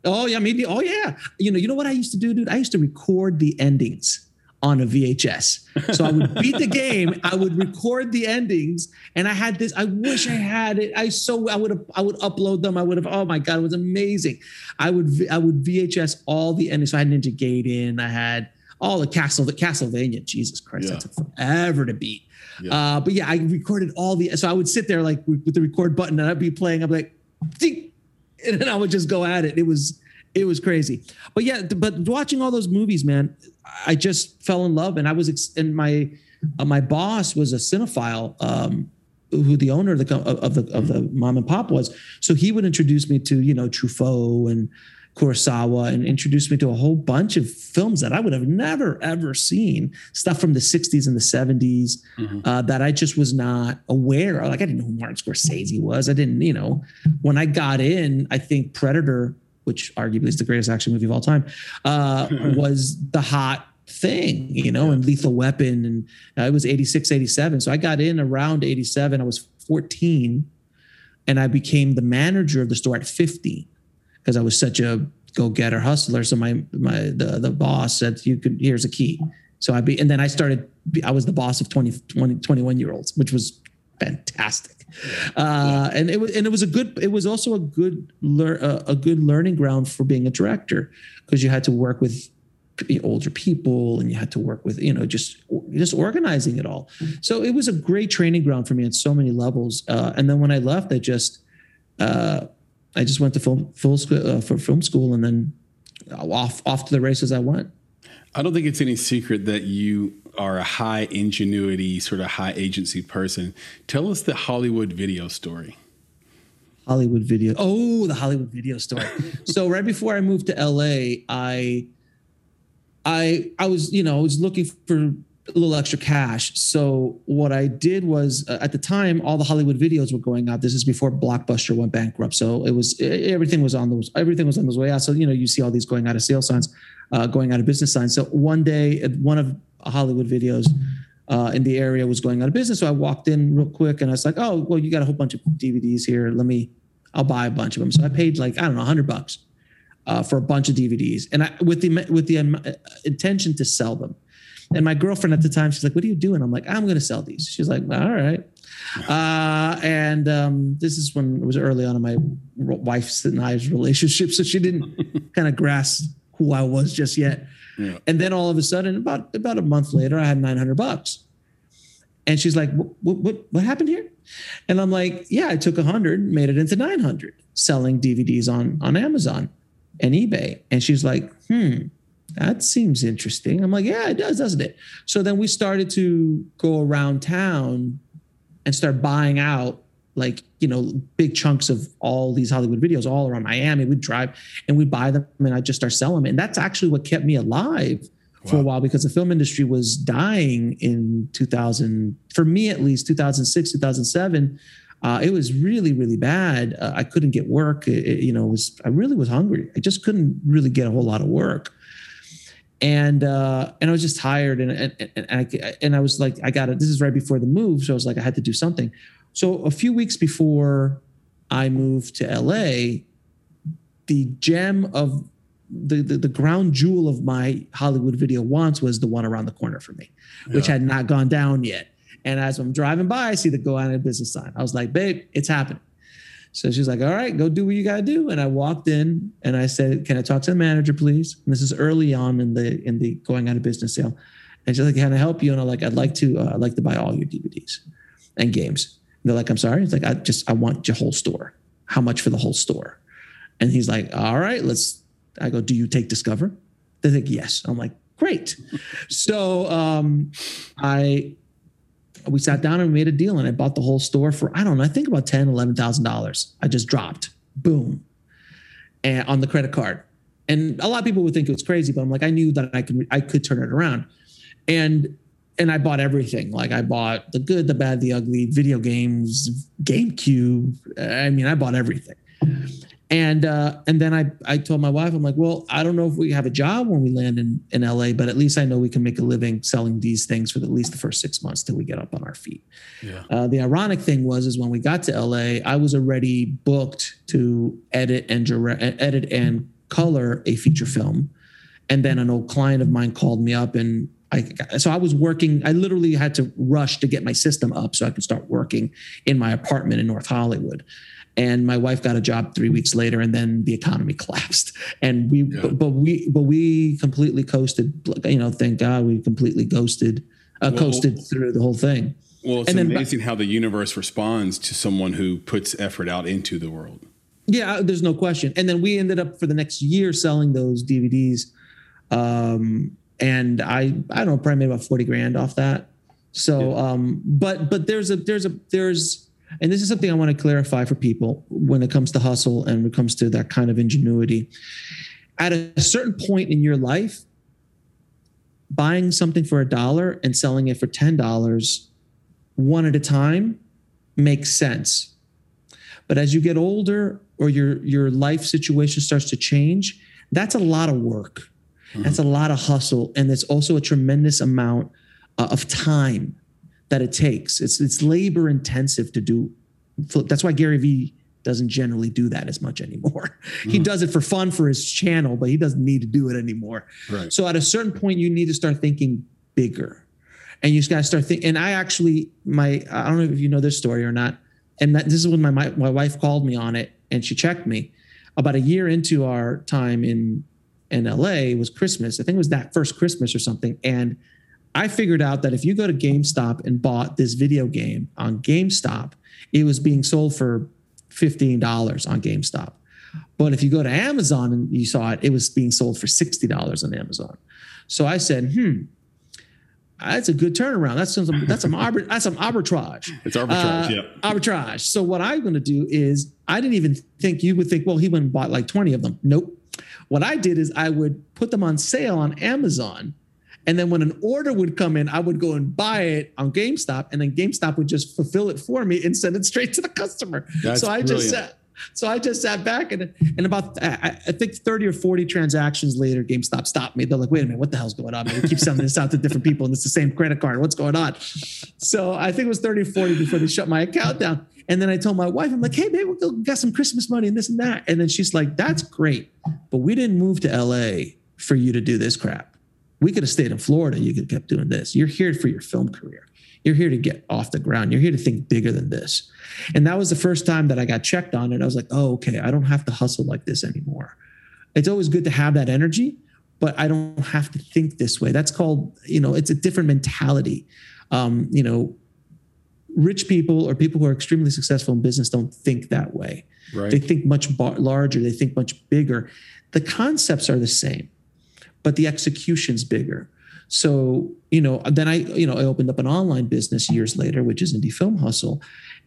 Oh yeah, maybe. Oh yeah. You know, you know what I used to do, dude? I used to record the endings on a VHS. So I would beat the game, I would record the endings, and I had this. I wish I had it. I so I would have I would upload them. I would have. Oh my god, it was amazing. I would I would VHS all the endings. So I had Ninja Gaiden. I had all the Castle the Castlevania. Jesus Christ, yeah. that took forever to beat. Yeah. Uh, but yeah, I recorded all the. So I would sit there like with the record button, and I'd be playing. I'm like, Ding! and then I would just go at it. It was it was crazy. But yeah, but watching all those movies, man, I just fell in love, and I was and my uh, my boss was a cinephile. Um, who the owner of the of the of the mom and pop was. So he would introduce me to you know Truffaut and Kurosawa and introduce me to a whole bunch of films that I would have never ever seen. Stuff from the '60s and the '70s mm-hmm. uh, that I just was not aware of. Like I didn't know who Martin Scorsese was. I didn't, you know, when I got in, I think Predator which arguably is the greatest action movie of all time, uh, was the hot thing, you know, and Lethal Weapon. And uh, it was 86, 87. So I got in around 87. I was 14 and I became the manager of the store at 50 because I was such a go-getter hustler. So my, my, the, the boss said, you could, here's a key. So I be, and then I started, I was the boss of 20, 20 21 year olds, which was fantastic. Uh, and it was and it was a good. It was also a good lear, uh, a good learning ground for being a director because you had to work with older people and you had to work with you know just just organizing it all. So it was a great training ground for me on so many levels. Uh, and then when I left, I just uh, I just went to film full school uh, for film school and then off off to the races I went. I don't think it's any secret that you are a high ingenuity, sort of high agency person. Tell us the Hollywood video story. Hollywood video. Oh, the Hollywood video story. so right before I moved to LA, I I I was, you know, I was looking for a little extra cash. So what I did was uh, at the time all the Hollywood videos were going out. This is before Blockbuster went bankrupt. So it was everything was on those everything was on those way out. So you know you see all these going out of sale signs, uh, going out of business signs. So one day one of Hollywood videos uh, in the area was going out of business. So I walked in real quick and I was like, oh well you got a whole bunch of DVDs here. Let me I'll buy a bunch of them. So I paid like I don't know hundred bucks. Uh, for a bunch of DVDs, and I, with the with the um, intention to sell them. And my girlfriend at the time, she's like, "What are you doing?" I'm like, "I'm going to sell these." She's like, "All right." Uh, and um, this is when it was early on in my wife's and I's relationship, so she didn't kind of grasp who I was just yet. And then all of a sudden, about about a month later, I had 900 bucks. And she's like, what, what, what happened here? And I'm like, yeah, I took 100, made it into 900, selling DVDs on, on Amazon and eBay. And she's like, hmm, that seems interesting. I'm like, yeah, it does, doesn't it? So then we started to go around town and start buying out like, you know, big chunks of all these Hollywood videos all around Miami. We'd drive and we'd buy them and I'd just start selling them. And that's actually what kept me alive for a while because the film industry was dying in 2000 for me at least 2006 2007 uh, it was really really bad. Uh, i couldn't get work. It, it, you know was i really was hungry. I just couldn't really get a whole lot of work. And uh, and i was just tired and and, and i and i was like i got it this is right before the move. So i was like i had to do something so a few weeks before i moved to la the gem of the, the, the ground jewel of my Hollywood video once was the one around the corner for me, yeah. which had not gone down yet. And as I'm driving by, I see the go out of business sign. I was like, babe, it's happening. So she's like, all right, go do what you got to do. And I walked in and I said, can I talk to the manager, please? And this is early on in the in the going out of business sale. And she's like, can I help you? And I'm like, I'd like to, uh, I'd like to buy all your DVDs and games. They're like, I'm sorry. It's like, I just, I want your whole store. How much for the whole store? And he's like, all right, let's I go, do you take Discover? They think, yes. I'm like, great. so um, I we sat down and made a deal and I bought the whole store for, I don't know, I think about ten, eleven thousand dollars. I just dropped. Boom. And on the credit card. And a lot of people would think it was crazy, but I'm like, I knew that I could I could turn it around. And and I bought everything. Like I bought the good, the bad, the ugly, video games, GameCube. I mean, I bought everything. And uh, and then I I told my wife I'm like, well, I don't know if we have a job when we land in in LA, but at least I know we can make a living selling these things for at least the first six months till we get up on our feet. Yeah. Uh, the ironic thing was is when we got to LA, I was already booked to edit and direct, edit and color a feature film, and then an old client of mine called me up and I, so I was working. I literally had to rush to get my system up so I could start working in my apartment in North Hollywood and my wife got a job three weeks later and then the economy collapsed and we yeah. but, but, we but we completely coasted you know thank god we completely ghosted uh, well, coasted through the whole thing well it's and amazing then, how the universe responds to someone who puts effort out into the world yeah there's no question and then we ended up for the next year selling those dvds um, and i i don't know probably made about 40 grand off that so yeah. um but but there's a there's a there's and this is something I want to clarify for people when it comes to hustle and when it comes to that kind of ingenuity. At a certain point in your life, buying something for a dollar and selling it for $10 one at a time makes sense. But as you get older or your your life situation starts to change, that's a lot of work. Mm-hmm. That's a lot of hustle and it's also a tremendous amount uh, of time that it takes. It's it's labor intensive to do. That's why Gary Vee doesn't generally do that as much anymore. Mm-hmm. He does it for fun for his channel, but he doesn't need to do it anymore. Right. So at a certain point, you need to start thinking bigger, and you just got to start thinking. And I actually, my I don't know if you know this story or not. And that, this is when my, my my wife called me on it, and she checked me about a year into our time in in LA. Was Christmas. I think it was that first Christmas or something, and I figured out that if you go to GameStop and bought this video game on GameStop, it was being sold for $15 on GameStop. But if you go to Amazon and you saw it, it was being sold for $60 on Amazon. So I said, hmm, that's a good turnaround. That's some that's some arbit, that's some arbitrage. It's arbitrage, uh, yeah. Arbitrage. So what I'm going to do is I didn't even think you would think, well, he went and bought like 20 of them. Nope. What I did is I would put them on sale on Amazon and then when an order would come in, I would go and buy it on GameStop, and then GameStop would just fulfill it for me and send it straight to the customer. That's so I brilliant. just sat, so I just sat back and and about I, I, think 30 or 40 transactions later, GameStop stopped me. They're like, wait a minute, what the hell's going on? Man? We keep sending this out to different people and it's the same credit card. What's going on? So I think it was 30 or 40 before they shut my account down. And then I told my wife, I'm like, hey, maybe we'll go get some Christmas money and this and that. And then she's like, that's great. But we didn't move to LA for you to do this crap we could have stayed in Florida. You could have kept doing this. You're here for your film career. You're here to get off the ground. You're here to think bigger than this. And that was the first time that I got checked on it. I was like, oh, okay, I don't have to hustle like this anymore. It's always good to have that energy, but I don't have to think this way. That's called, you know, it's a different mentality. Um, you know, rich people or people who are extremely successful in business don't think that way. Right. They think much bar- larger, they think much bigger. The concepts are the same, but the execution's bigger. So, you know, then I, you know, I opened up an online business years later, which is Indie Film Hustle.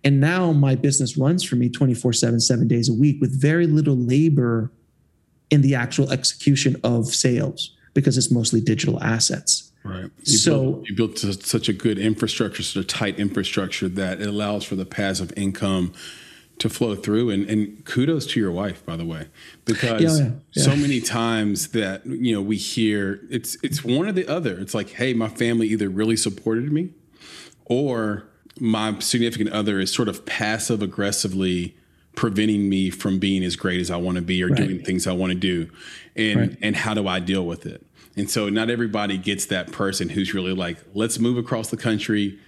And now my business runs for me 24 7, seven days a week with very little labor in the actual execution of sales because it's mostly digital assets. Right. You so built, you built such a good infrastructure, such a tight infrastructure that it allows for the passive income to flow through. And, and kudos to your wife, by the way, because yeah, oh, yeah, yeah. so many times that you know we hear it's it's one or the other. It's like, hey, my family either really supported me, or my significant other is sort of passive aggressively preventing me from being as great as I want to be or right. doing things I want to do. And right. and how do I deal with it? And so not everybody gets that person who's really like, let's move across the country.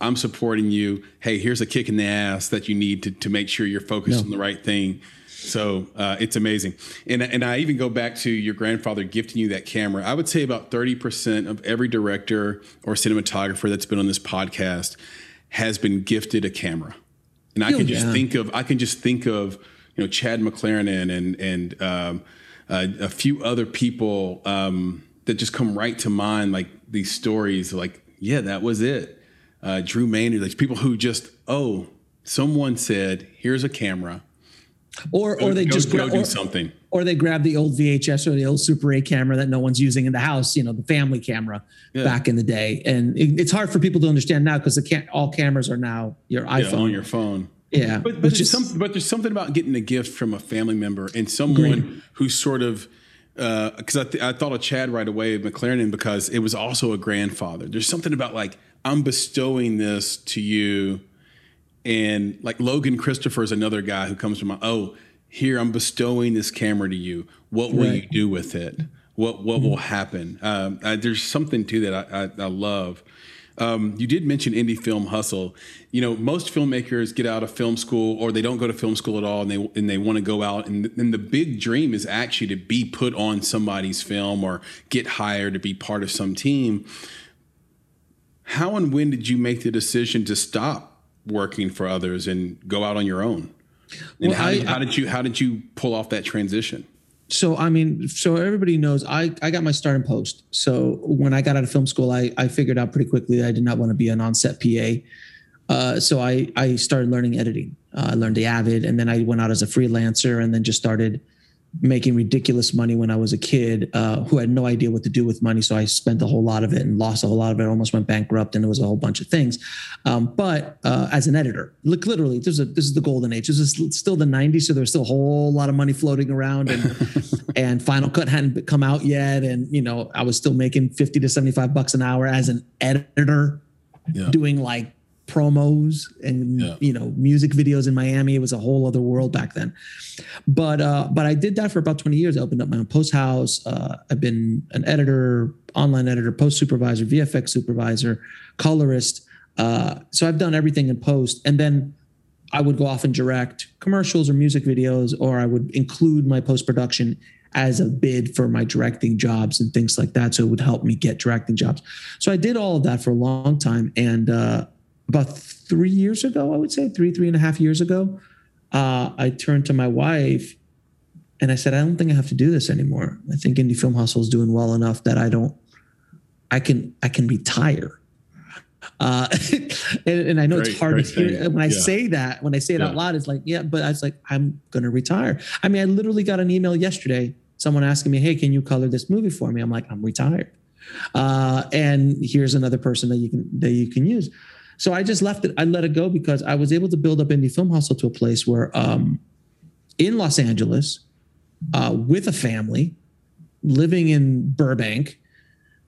I'm supporting you. Hey, here's a kick in the ass that you need to, to make sure you're focused no. on the right thing. So uh, it's amazing. And, and I even go back to your grandfather gifting you that camera. I would say about 30% of every director or cinematographer that's been on this podcast has been gifted a camera. And I can just yeah. think of I can just think of you know Chad McLaren and and um, uh, a few other people um, that just come right to mind, like these stories. Like, yeah, that was it. Uh, Drew Maynard, like people who just oh, someone said, "Here's a camera." Or, go, or they go, just go gra- do or, something. Or they grab the old VHS or the old Super 8 camera that no one's using in the house, you know, the family camera yeah. back in the day. And it, it's hard for people to understand now because all cameras are now your iPhone. Yeah, on your phone. Yeah. But, but, there's some, but there's something about getting a gift from a family member and someone Great. who's sort of, because uh, I, th- I thought of Chad right away, of McLaren, because it was also a grandfather. There's something about like, I'm bestowing this to you. And like Logan Christopher is another guy who comes to my, oh, here, I'm bestowing this camera to you. What will right. you do with it? What, what mm-hmm. will happen? Um, I, there's something to that I, I, I love. Um, you did mention indie film hustle. You know, most filmmakers get out of film school or they don't go to film school at all and they and they want to go out and, and the big dream is actually to be put on somebody's film or get hired to be part of some team. How and when did you make the decision to stop working for others and go out on your own? And well, how, did, I, how did you how did you pull off that transition? So I mean, so everybody knows I, I got my start in post. So when I got out of film school, I, I figured out pretty quickly I did not want to be an on-set PA. Uh, so I I started learning editing. Uh, I learned the Avid, and then I went out as a freelancer, and then just started making ridiculous money when I was a kid, uh, who had no idea what to do with money. So I spent a whole lot of it and lost a whole lot of it. Almost went bankrupt, and it was a whole bunch of things. Um, but uh, as an editor, look, literally, this is a, this is the golden age. This is still the '90s, so there's still a whole lot of money floating around, and and Final Cut hadn't come out yet, and you know I was still making 50 to 75 bucks an hour as an editor, yeah. doing like promos and yeah. you know music videos in Miami. It was a whole other world back then. But uh, but I did that for about 20 years. I opened up my own post house. Uh, I've been an editor, online editor, post supervisor, VFX supervisor, colorist. Uh, so I've done everything in post, and then I would go off and direct commercials or music videos, or I would include my post production as a bid for my directing jobs and things like that. So it would help me get directing jobs. So I did all of that for a long time, and uh, about three years ago, I would say three, three and a half years ago, uh, I turned to my wife and I said, I don't think I have to do this anymore. I think indie film hustle is doing well enough that I don't, I can, I can retire. Uh, and, and, I know great, it's hard to hear when I yeah. say that, when I say it yeah. out loud, it's like, yeah, but I was like, I'm going to retire. I mean, I literally got an email yesterday, someone asking me, Hey, can you color this movie for me? I'm like, I'm retired. Uh, and here's another person that you can, that you can use. So I just left it. I let it go because I was able to build up Indie Film Hustle to a place where, um, in Los Angeles, uh, with a family, living in Burbank,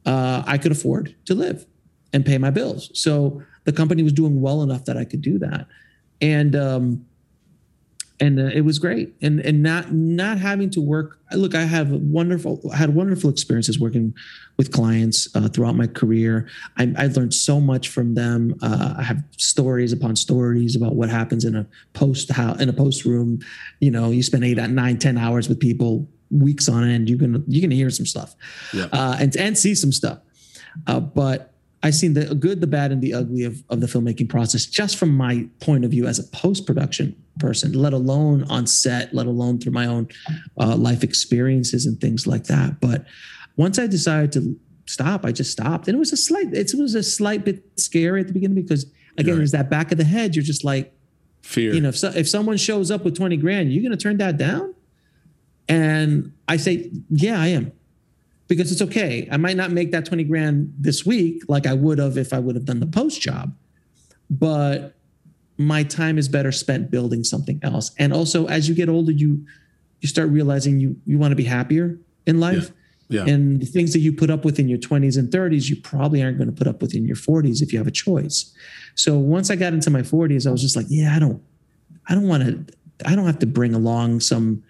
uh, I could afford to live and pay my bills. So the company was doing well enough that I could do that, and um, and uh, it was great and and not not having to work look i have wonderful had wonderful experiences working with clients uh, throughout my career I, I learned so much from them uh, i have stories upon stories about what happens in a post how in a post room you know you spend eight nine ten hours with people weeks on end. you can you can hear some stuff, yeah. uh, and and see some stuff. Uh, but I've seen the good, the bad, and the ugly of, of the filmmaking process just from my point of view as a post production person, let alone on set, let alone through my own uh, life experiences and things like that. But once I decided to stop, I just stopped, and it was a slight it was a slight bit scary at the beginning because again, right. there's that back of the head. You're just like fear. You know, if so, if someone shows up with twenty grand, you're going to turn that down. And I say, yeah, I am because it's okay. I might not make that 20 grand this week like I would have if I would have done the post job, but my time is better spent building something else. And also as you get older, you you start realizing you you want to be happier in life. Yeah. yeah. And the things that you put up with in your 20s and 30s, you probably aren't going to put up with in your 40s if you have a choice. So once I got into my 40s, I was just like, yeah, I don't I don't want to I don't have to bring along some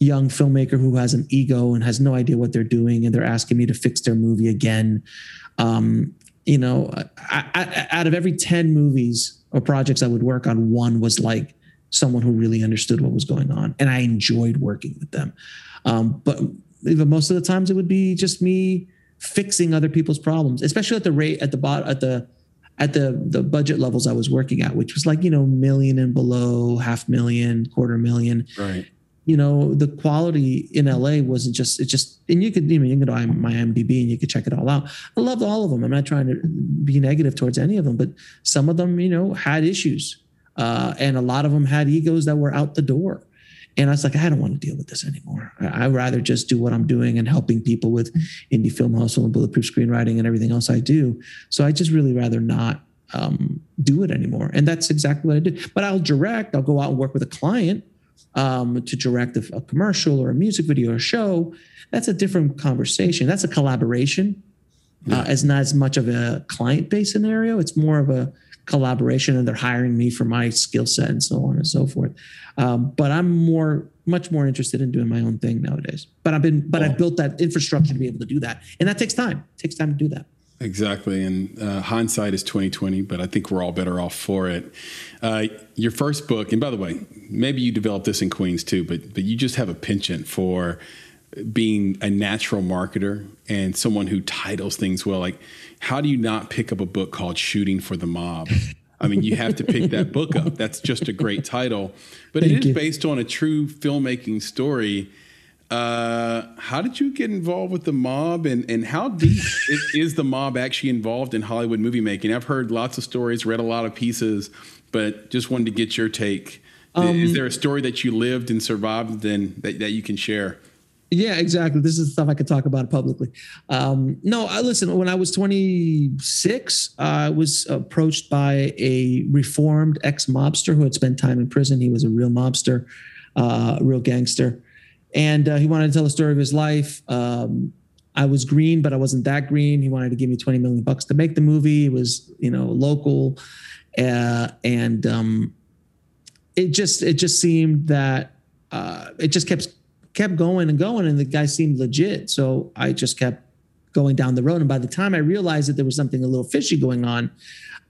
young filmmaker who has an ego and has no idea what they're doing and they're asking me to fix their movie again. Um, you know I, I, out of every 10 movies or projects i would work on one was like someone who really understood what was going on and i enjoyed working with them. Um, but even most of the times it would be just me fixing other people's problems especially at the rate at the bot at the at the the budget levels I was working at, which was like you know million and below, half million, quarter million. Right you know the quality in LA wasn't just it just and you could you, know, you can go my IMDb and you could check it all out. I loved all of them. I'm not trying to be negative towards any of them, but some of them you know had issues, uh, and a lot of them had egos that were out the door. And I was like, I don't want to deal with this anymore. I, would rather just do what I'm doing and helping people with indie film hustle and bulletproof screenwriting and everything else I do. So I just really rather not um, do it anymore. And that's exactly what I did. But I'll direct. I'll go out and work with a client um, to direct a, a, commercial or a music video or a show, that's a different conversation. That's a collaboration. Yeah. Uh, as not as much of a client-based scenario. It's more of a collaboration, and they're hiring me for my skill set and so on and so forth. Um, but I'm more, much more interested in doing my own thing nowadays. But I've been, but oh. I've built that infrastructure to be able to do that, and that takes time. It takes time to do that. Exactly, and uh, hindsight is twenty twenty, but I think we're all better off for it. Uh, your first book, and by the way, maybe you developed this in Queens too, but but you just have a penchant for being a natural marketer and someone who titles things well. Like, how do you not pick up a book called "Shooting for the Mob"? I mean, you have to pick that book up. That's just a great title, but Thank it is you. based on a true filmmaking story uh, how did you get involved with the mob, and and how deep is, is, the mob actually involved in Hollywood movie making? I've heard lots of stories, read a lot of pieces, but just wanted to get your take. Um, is there a story that you lived and survived, and that, that you can share? Yeah, exactly. This is stuff I could talk about publicly. Um, no, I listen. When I was 26, I was approached by a reformed ex mobster who had spent time in prison. He was a real mobster, uh, a real gangster and uh, he wanted to tell the story of his life. Um, I was green, but I wasn't that green. He wanted to give me 20 million bucks to make the movie. It was, you know, local. Uh, and um, it just it just seemed that uh, it just kept kept going and going and the guy seemed legit. So I just kept going down the road. And by the time I realized that there was something a little fishy going on,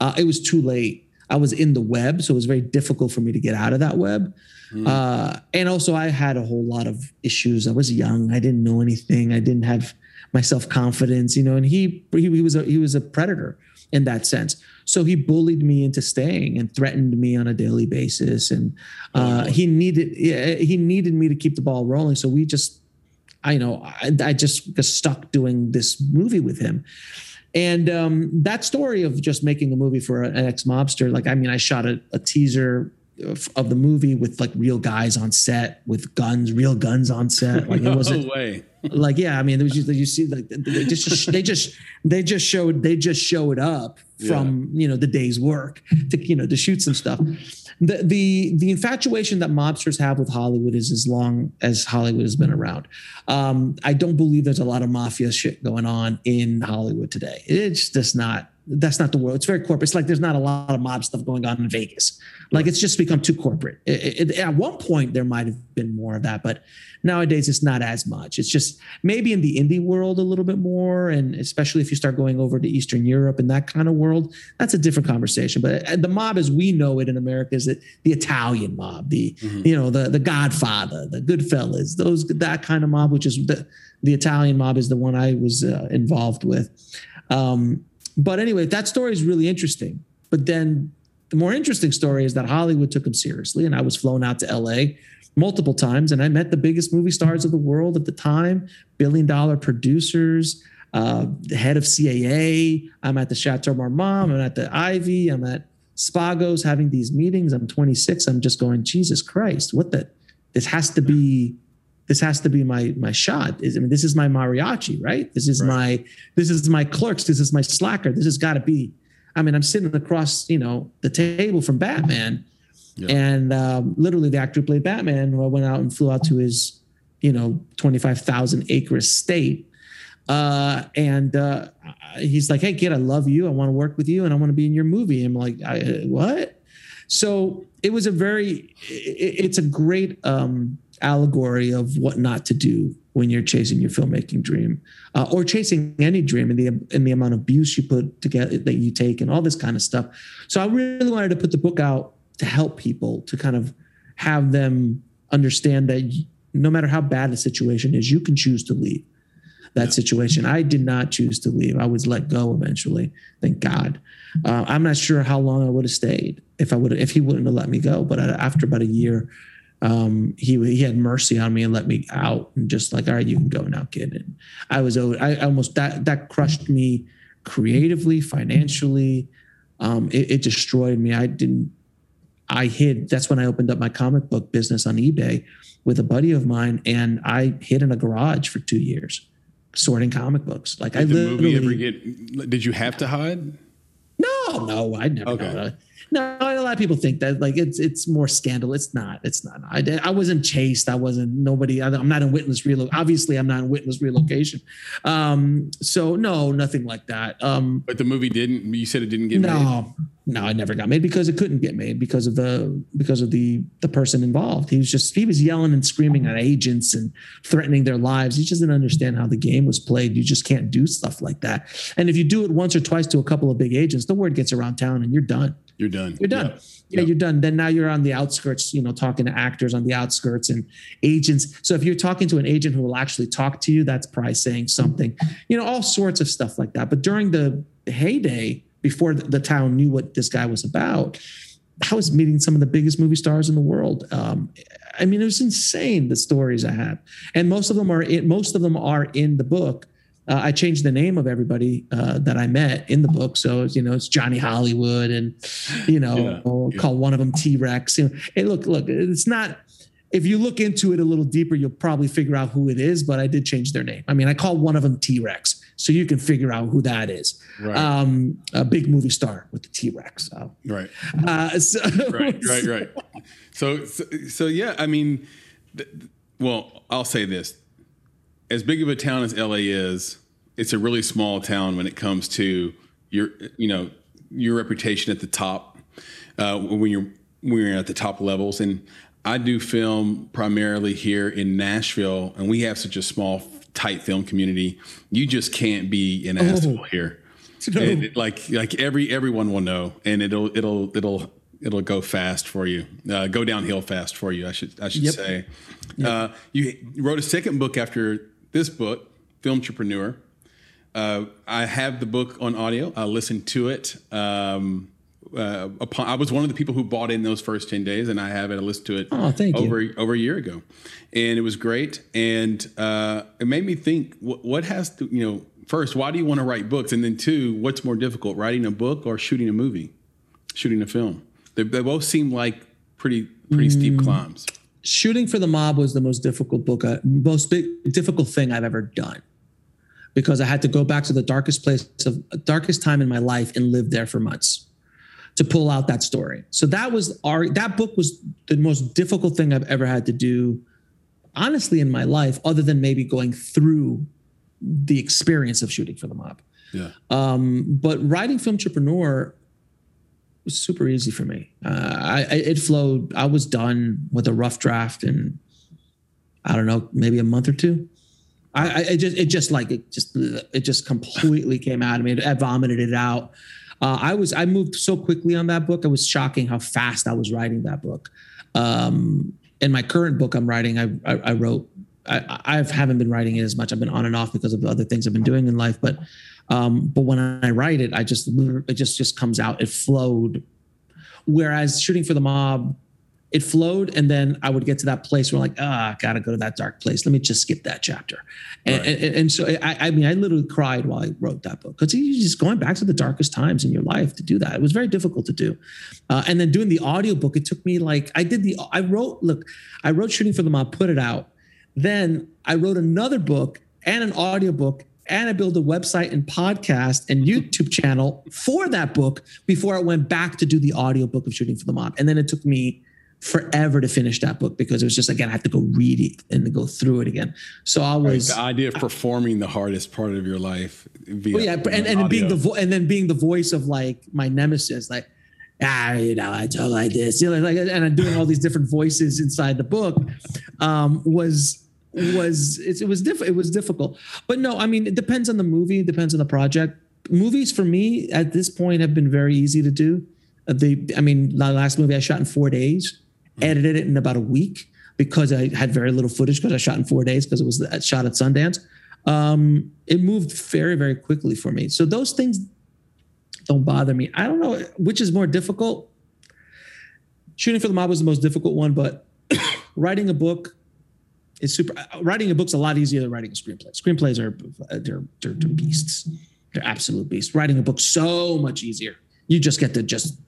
uh, it was too late. I was in the web, so it was very difficult for me to get out of that web. Mm. Uh, and also, I had a whole lot of issues. I was young. I didn't know anything. I didn't have my self confidence, you know. And he, he he was a he was a predator in that sense. So he bullied me into staying and threatened me on a daily basis. And uh, he needed he needed me to keep the ball rolling. So we just, I you know I, I just got stuck doing this movie with him. And um, that story of just making a movie for an ex mobster, like, I mean, I shot a, a teaser of, the movie with like real guys on set with guns, real guns on set. Like it wasn't no way. like yeah, I mean, there was just, you see like they just they just they just showed they just showed up from yeah. you know the day's work to you know to shoot some stuff. The the the infatuation that mobsters have with Hollywood is as long as Hollywood has been around. Um, I don't believe there's a lot of mafia shit going on in Hollywood today. It's just not that's not the world. It's very corporate. It's like there's not a lot of mob stuff going on in Vegas. Like it's just become too corporate. It, it, at one point, there might have been more of that, but nowadays it's not as much. It's just maybe in the indie world a little bit more, and especially if you start going over to Eastern Europe and that kind of world, that's a different conversation. But uh, the mob, as we know it in America, is the, the Italian mob, the mm-hmm. you know the the Godfather, the Goodfellas, those that kind of mob, which is the the Italian mob is the one I was uh, involved with. Um, but anyway, that story is really interesting. But then the more interesting story is that Hollywood took him seriously, and I was flown out to LA multiple times, and I met the biggest movie stars of the world at the time, billion dollar producers, uh, the head of CAA. I'm at the Chateau Marmont. I'm at the Ivy. I'm at Spago's having these meetings. I'm 26. I'm just going, Jesus Christ, what the? This has to be this has to be my my shot. I mean, this is my mariachi, right? This is right. my this is my clerks. This is my slacker. This has got to be. I mean, I'm sitting across, you know, the table from Batman, yeah. and um, literally the actor who played Batman who went out and flew out to his, you know, 25,000 acre estate, uh, and uh, he's like, "Hey, kid, I love you. I want to work with you, and I want to be in your movie." I'm like, "What?" So it was a very, it, it's a great. Um, allegory of what not to do when you're chasing your filmmaking dream uh, or chasing any dream and the in the amount of abuse you put together that you take and all this kind of stuff. So i really wanted to put the book out to help people to kind of have them understand that no matter how bad the situation is you can choose to leave that yeah. situation. I did not choose to leave. I was let go eventually thank god. Uh, i'm not sure how long i would have stayed if i would if he wouldn't have let me go but uh, after about a year um, he he had mercy on me and let me out and just like, all right, you can go now, kid. And I was I almost that that crushed me creatively, financially. Um, it, it destroyed me. I didn't. I hid. That's when I opened up my comic book business on eBay with a buddy of mine, and I hid in a garage for two years, sorting comic books. Like I did I the movie ever get? Did you have to hide? No, no, I never. Okay. No, a lot of people think that like it's it's more scandal. It's not. It's not. I I wasn't chased. I wasn't nobody. I'm not in witness relocation. Obviously, I'm not in witness relocation. Um, so no, nothing like that. Um, but the movie didn't. You said it didn't get no, made. No, no, it never got made because it couldn't get made because of the because of the the person involved. He was just he was yelling and screaming at agents and threatening their lives. He just didn't understand how the game was played. You just can't do stuff like that. And if you do it once or twice to a couple of big agents, the word gets around town and you're done. You're done. You're done. Yep. Yeah, yep. you're done. Then now you're on the outskirts, you know, talking to actors on the outskirts and agents. So if you're talking to an agent who will actually talk to you, that's probably saying something, you know, all sorts of stuff like that. But during the heyday, before the town knew what this guy was about, I was meeting some of the biggest movie stars in the world. Um, I mean, it was insane the stories I have, and most of them are in, most of them are in the book. Uh, I changed the name of everybody uh, that I met in the book, so you know it's Johnny Hollywood, and you know, yeah, yeah. call one of them T Rex. You know, hey, look, look, it's not. If you look into it a little deeper, you'll probably figure out who it is. But I did change their name. I mean, I call one of them T Rex, so you can figure out who that is. Right. Um, a big movie star with the T Rex. So. Right. Uh, so, right. Right. Right. So, so, so yeah. I mean, th- well, I'll say this: as big of a town as LA is, it's a really small town when it comes to your, you know, your reputation at the top uh, when you're when you're at the top levels. And I do film primarily here in Nashville, and we have such a small, tight film community. You just can't be an oh. asshole here. No. It, like like every everyone will know, and it'll it'll it'll it'll go fast for you, uh, go downhill fast for you. I should I should yep. say. Yep. Uh, you wrote a second book after this book, Film Entrepreneur. Uh, I have the book on audio. I listened to it. Um, uh, upon, I was one of the people who bought in those first ten days, and I have it. I listened to it oh, over you. over a year ago, and it was great. And uh, it made me think: what, what has to you know? First, why do you want to write books? And then two, what's more difficult, writing a book or shooting a movie, shooting a film? They, they both seem like pretty pretty mm. steep climbs. Shooting for the mob was the most difficult book, uh, most big, difficult thing I've ever done because I had to go back to the darkest place of darkest time in my life and live there for months to pull out that story. So that was our that book was the most difficult thing I've ever had to do honestly in my life other than maybe going through the experience of shooting for the mob. Yeah. Um, but writing film entrepreneur was super easy for me. Uh, I, I, it flowed. I was done with a rough draft in I don't know, maybe a month or two. I, I it just it just like it just it just completely came out of me. I vomited it out. Uh, I was I moved so quickly on that book. It was shocking how fast I was writing that book. Um, in my current book I'm writing, I I, I wrote. I, I haven't been writing it as much. I've been on and off because of the other things I've been doing in life. But um, but when I write it, I just it just just comes out. It flowed. Whereas shooting for the mob, it flowed, and then I would get to that place where like, ah, gotta go to that dark place. Let me just skip that chapter. And, right. and, and, so I, I mean, I literally cried while I wrote that book because you're just going back to the darkest times in your life to do that. It was very difficult to do. Uh, and then doing the audiobook, it took me like I did the I wrote look, I wrote shooting for the mob, put it out. Then I wrote another book and an audiobook and I built a website and podcast and YouTube channel for that book before I went back to do the audiobook of Shooting for the Mob. And then it took me forever to finish that book because it was just again I have to go read it and go through it again. So I was right, the idea of performing the hardest part of your life. Via, well, yeah, and, and being the vo- and then being the voice of like my nemesis, like ah, you know, I talk like this, you know, like and I'm doing all these different voices inside the book um, was was it, it was diff- it was difficult. But no, I mean it depends on the movie, depends on the project. Movies for me at this point have been very easy to do. Uh, they, I mean, the last movie I shot in four days. Edited it in about a week because I had very little footage because I shot in four days because it was shot at Sundance. Um, it moved very very quickly for me. So those things don't bother me. I don't know which is more difficult. Shooting for the mob was the most difficult one, but writing a book is super. Uh, writing a book's a lot easier than writing a screenplay. Screenplays are they're, they're, they're beasts. They're absolute beasts. Writing a book so much easier. You just get to just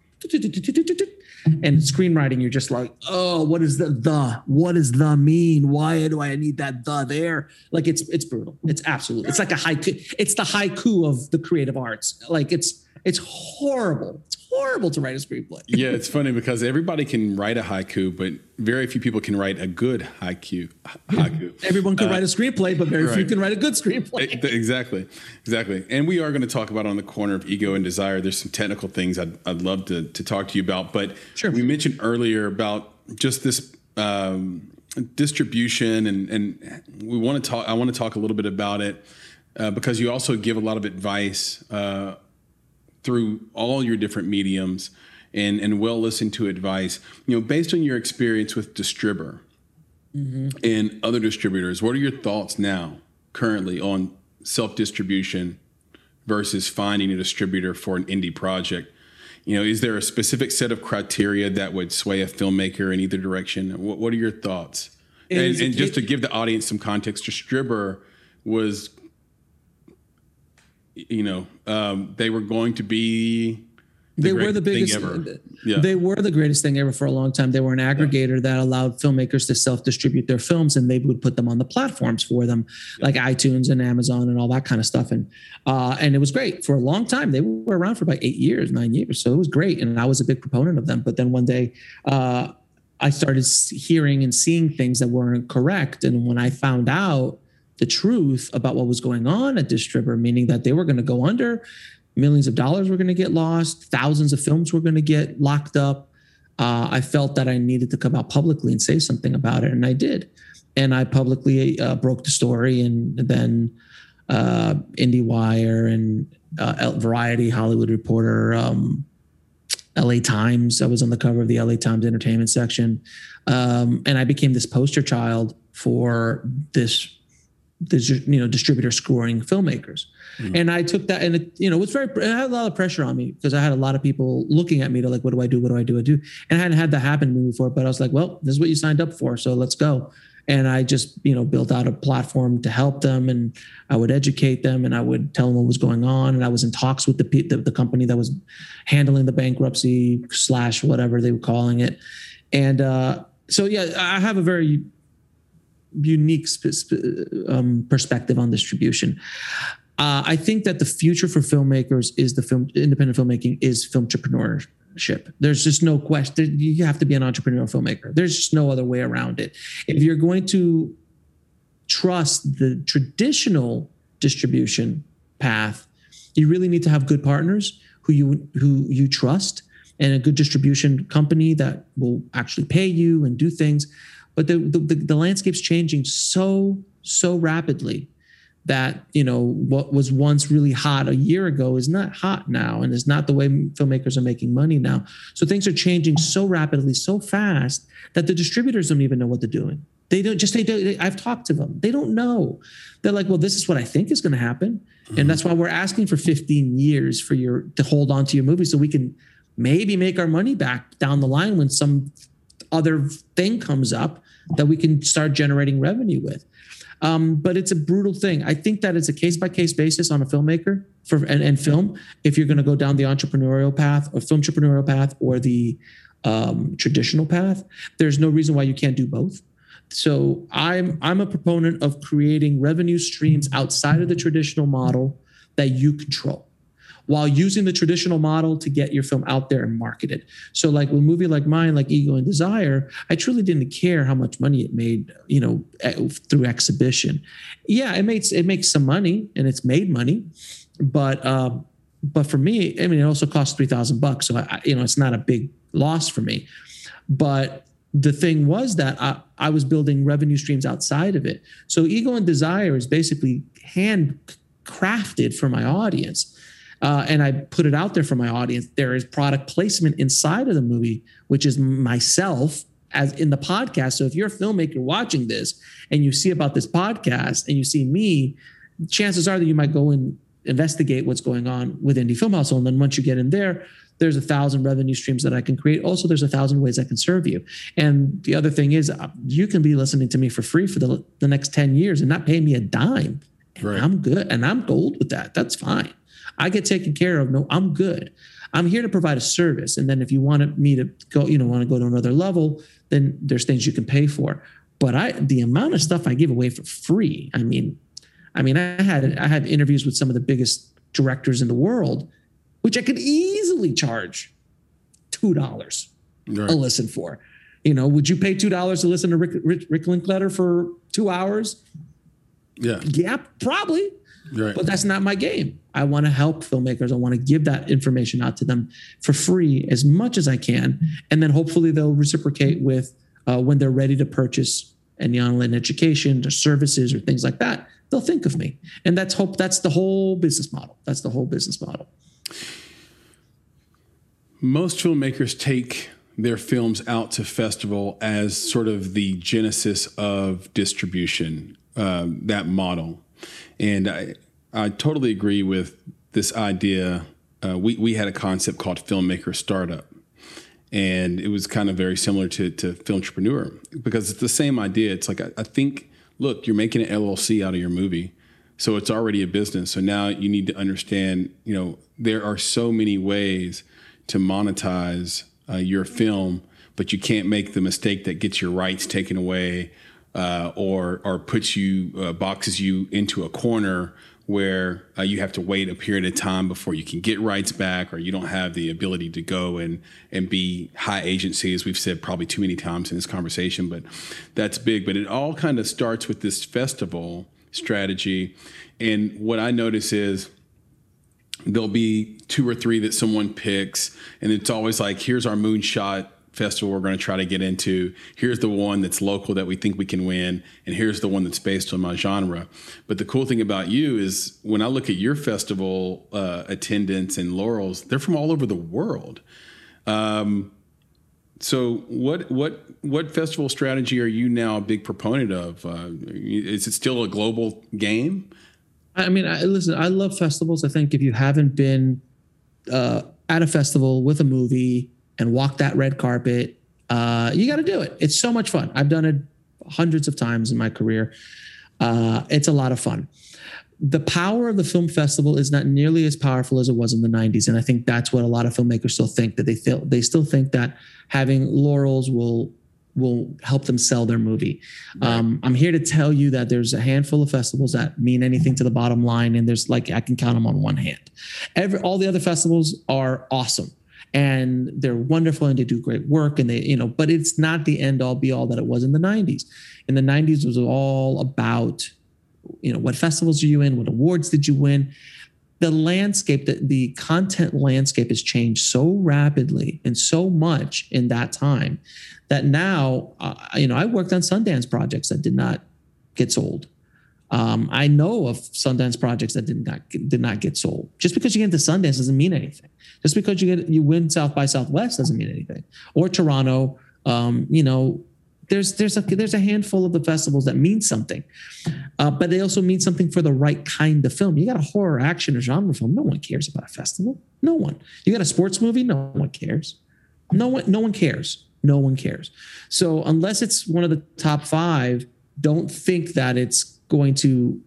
and screenwriting you're just like oh what is the the what does the mean? Why do i need that the there? Like it's it's brutal. It's absolute it's like a haiku it's the haiku of the creative arts. Like it's it's horrible it's horrible to write a screenplay. yeah, it's funny because everybody can write a haiku, but very few people can write a good haiku. Haiku. Everyone can uh, write a screenplay, but very right. few can write a good screenplay. exactly, exactly. And we are going to talk about on the corner of ego and desire. There's some technical things I'd, I'd love to to talk to you about, but sure. we mentioned earlier about just this. Um, distribution and and we want to talk i want to talk a little bit about it uh, because you also give a lot of advice uh, through all your different mediums and, and well listened to advice. You know, based on your experience with Distribber mm-hmm. and other distributors, what are your thoughts now, currently, on self distribution versus finding a distributor for an indie project? You know, is there a specific set of criteria that would sway a filmmaker in either direction? What, what are your thoughts? And, and, just to give the audience some context, Distribber was you know, um, they were going to be. The they were the biggest. Ever. Yeah. They were the greatest thing ever for a long time. They were an aggregator yeah. that allowed filmmakers to self-distribute their films, and they would put them on the platforms for them, yeah. like iTunes and Amazon and all that kind of stuff. And uh, and it was great for a long time. They were around for about eight years, nine years, so it was great. And I was a big proponent of them. But then one day, uh, I started hearing and seeing things that weren't correct, and when I found out the truth about what was going on at Distribber, meaning that they were going to go under, millions of dollars were going to get lost, thousands of films were going to get locked up. Uh, I felt that I needed to come out publicly and say something about it, and I did. And I publicly uh, broke the story, and then uh, IndieWire and uh, Variety, Hollywood Reporter, um, LA Times. I was on the cover of the LA Times entertainment section. Um, and I became this poster child for this the you know distributor scoring filmmakers. Mm-hmm. and i took that and it, you know it was very it had a lot of pressure on me because i had a lot of people looking at me to like what do i do? What do i do? I do. And i hadn't had that happen to me before but i was like well this is what you signed up for so let's go. And i just you know built out a platform to help them and i would educate them and i would tell them what was going on and i was in talks with the the, the company that was handling the bankruptcy slash whatever they were calling it. And uh so yeah i have a very unique um, perspective on distribution. Uh, I think that the future for filmmakers is the film independent filmmaking is film entrepreneurship. There's just no question. You have to be an entrepreneurial filmmaker. There's just no other way around it. If you're going to trust the traditional distribution path, You really need to have good partners who you who you trust and a good distribution company that will actually pay you and do things. But the the, the landscape's changing so so rapidly that you know what was once really hot a year ago is not hot now and is not the way filmmakers are making money now. So things are changing so rapidly so fast that the distributors don't even know what they're doing. They don't just they, do, i've talked to them. They don't know. They're like well this is what i think is going to happen. Mm-hmm. and that's why we're asking for 15 years for your to hold on to your movie so we can maybe make our money back down the line when some other thing comes up that we can start generating revenue with um, but it's a brutal thing. I think that it's a case by case basis on a filmmaker for and, and film. If you're going to go down the entrepreneurial path or film entrepreneurial path or the um, traditional path, there's no reason why you can't do both. So I'm I'm a proponent of creating revenue streams outside of the traditional model that you control while using the traditional model to get your film out there and marketed. So like a movie like mine, like Ego and Desire, I truly didn't care how much money it made, you know, through exhibition. Yeah, it makes it makes some money and it's made money, but um, but for me, I mean, it also cost three thousand bucks, so I, you know, it's not a big loss for me. But the thing was that I, I was building revenue streams outside of it. So Ego and Desire is basically hand crafted for my audience uh, and I put it out there for my audience. There is product placement inside of the movie, which is myself as in the podcast. So if you're a filmmaker watching this and you see about this podcast and you see me, chances are that you might go and investigate what's going on with Indie Film Hustle. And then once you get in there, there's a thousand revenue streams that I can create. Also, there's a thousand ways I can serve you. And the other thing is, uh, you can be listening to me for free for the, the next 10 years and not pay me a dime. And right. I'm good and I'm gold with that. That's fine. I get taken care of. No, I'm good. I'm here to provide a service. And then if you want me to go, you know, want to go to another level, then there's things you can pay for. But I the amount of stuff I give away for free, I mean, I mean, I had I had interviews with some of the biggest directors in the world, which I could easily charge two dollars right. a listen for. You know, would you pay two dollars to listen to Rick, Rick, Rick Linklater for two hours? Yeah. Yeah, probably. Right. But that's not my game. I want to help filmmakers. I want to give that information out to them for free as much as I can. And then hopefully they'll reciprocate with uh, when they're ready to purchase any online education or services or things like that. They'll think of me. And that's hope that's the whole business model. That's the whole business model. Most filmmakers take their films out to festival as sort of the genesis of distribution, um, that model. And I, I totally agree with this idea. Uh, we, we had a concept called filmmaker startup. And it was kind of very similar to, to film entrepreneur because it's the same idea. It's like, I, I think, look, you're making an LLC out of your movie. So it's already a business. So now you need to understand, you know, there are so many ways to monetize uh, your film, but you can't make the mistake that gets your rights taken away uh, or or puts you uh, boxes you into a corner where uh, you have to wait a period of time before you can get rights back, or you don't have the ability to go and and be high agency, as we've said probably too many times in this conversation. But that's big. But it all kind of starts with this festival strategy, and what I notice is there'll be two or three that someone picks, and it's always like, here's our moonshot festival we're going to try to get into. Here's the one that's local that we think we can win, and here's the one that's based on my genre. But the cool thing about you is when I look at your festival uh, attendance and laurels, they're from all over the world. Um, so what what what festival strategy are you now a big proponent of? Uh, is it still a global game? I mean, I, listen, I love festivals. I think if you haven't been uh, at a festival with a movie and walk that red carpet. Uh, you got to do it. It's so much fun. I've done it hundreds of times in my career. Uh, it's a lot of fun. The power of the film festival is not nearly as powerful as it was in the 90s, and I think that's what a lot of filmmakers still think that they feel they still think that having laurels will will help them sell their movie. Um, I'm here to tell you that there's a handful of festivals that mean anything to the bottom line, and there's like I can count them on one hand. Every all the other festivals are awesome and they're wonderful and they do great work and they you know but it's not the end all be all that it was in the 90s in the 90s it was all about you know what festivals are you in? What awards did you win? The landscape, the, the content landscape has changed so rapidly and so much in that time that now, uh, you know, I worked on Sundance projects that did not get sold. Um, I know of Sundance projects that did not did not get sold. Just because you get into Sundance doesn't mean anything. Just because you get you win South by Southwest doesn't mean anything. Or Toronto, um, you know, there's there's a there's a handful of the festivals that mean something, uh, but they also mean something for the right kind of film. You got a horror, action, or genre film. No one cares about a festival. No one. You got a sports movie. No one cares. No one. No one cares. No one cares. So unless it's one of the top five, don't think that it's going to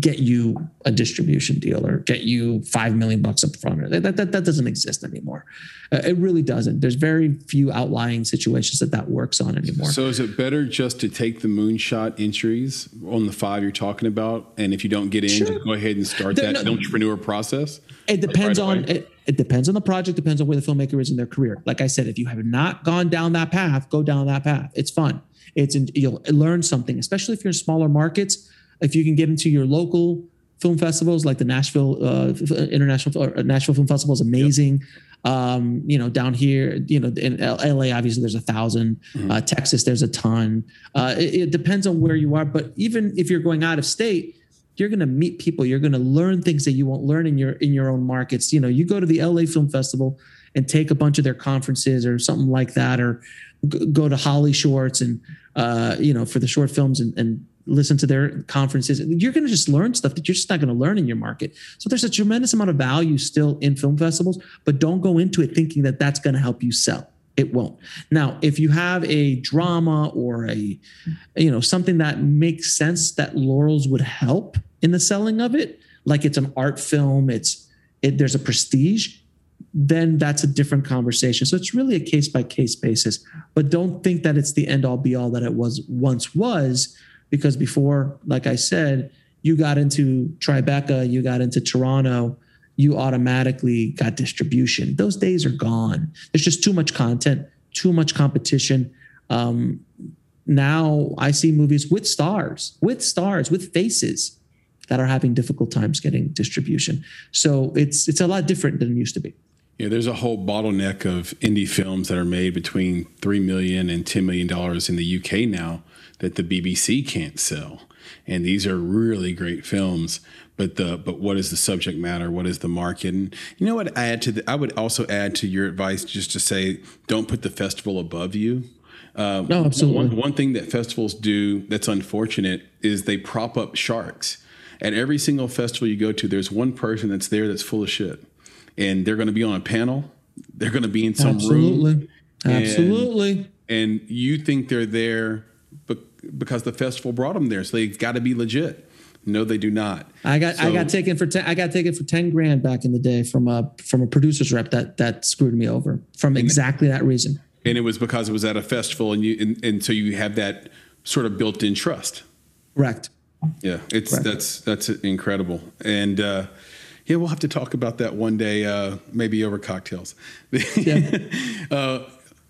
get you a distribution deal or get you five million bucks up front. That, that, that doesn't exist anymore. Uh, it really doesn't. There's very few outlying situations that that works on anymore. So is it better just to take the moonshot entries on the five you're talking about, and if you don't get in, sure. go ahead and start that no, entrepreneur process? It depends right on it, it depends on the project. Depends on where the filmmaker is in their career. Like I said, if you have not gone down that path, go down that path. It's fun. It's you'll learn something, especially if you're in smaller markets if you can get into your local film festivals like the Nashville uh, International uh, Nashville Film Festival is amazing. Yep. Um, you know, down here, you know, in LA, obviously there's a 1000 mm-hmm. uh, Texas, there's a ton. Uh, it, it, depends on where you are, but even if you're going out of state, you're going to meet people. You're going to learn things that you won't learn in your in your own markets. You know, you go to the LA Film Festival and take a bunch of their conferences or something like that, or go to HollyShorts and uh, you know for the short films and, and listen to their conferences. You're going to just learn stuff that you're just not going to learn in your market. So there's a tremendous amount of value still in film festivals but don't go into it thinking that that's going to help you sell. It won't. Now if you have a drama or a you know something that makes sense that laurels would help in the selling of it like it's an art film it's it, there's a prestige then that's a different conversation. So it's really a case by case basis. But don't think that it's the end all be all that it was once was because before, like I said, you got into Tribeca, you got into Toronto, you automatically got distribution. Those days are gone. There's just too much content, too much competition. Um, now I see movies with stars, with stars, with faces that are having difficult times getting distribution. So it's it's a lot different than it used to be. Yeah, there's a whole bottleneck of indie films that are made between three million and ten million dollars in the UK now that the BBC can't sell. And these are really great films, but the but what is the subject matter? What is the market? And you know what? I add to the, I would also add to your advice just to say don't put the festival above you. Uh, no, absolutely. One, one thing that festivals do that's unfortunate is they prop up sharks. At every single festival you go to, there's one person that's there that's full of shit, and they're going to be on a panel. They're going to be in some absolutely. room. Absolutely. And, and you think they're there because the festival brought them there. So they've got to be legit. No, they do not. I got so, I got taken for ten, I got taken for ten grand back in the day from a from a producer's rep that that screwed me over from exactly that reason. And it was because it was at a festival, and you and, and so you have that sort of built-in trust. Correct. Yeah, it's Correct. that's that's incredible, and uh, yeah, we'll have to talk about that one day, uh, maybe over cocktails. Yeah. uh,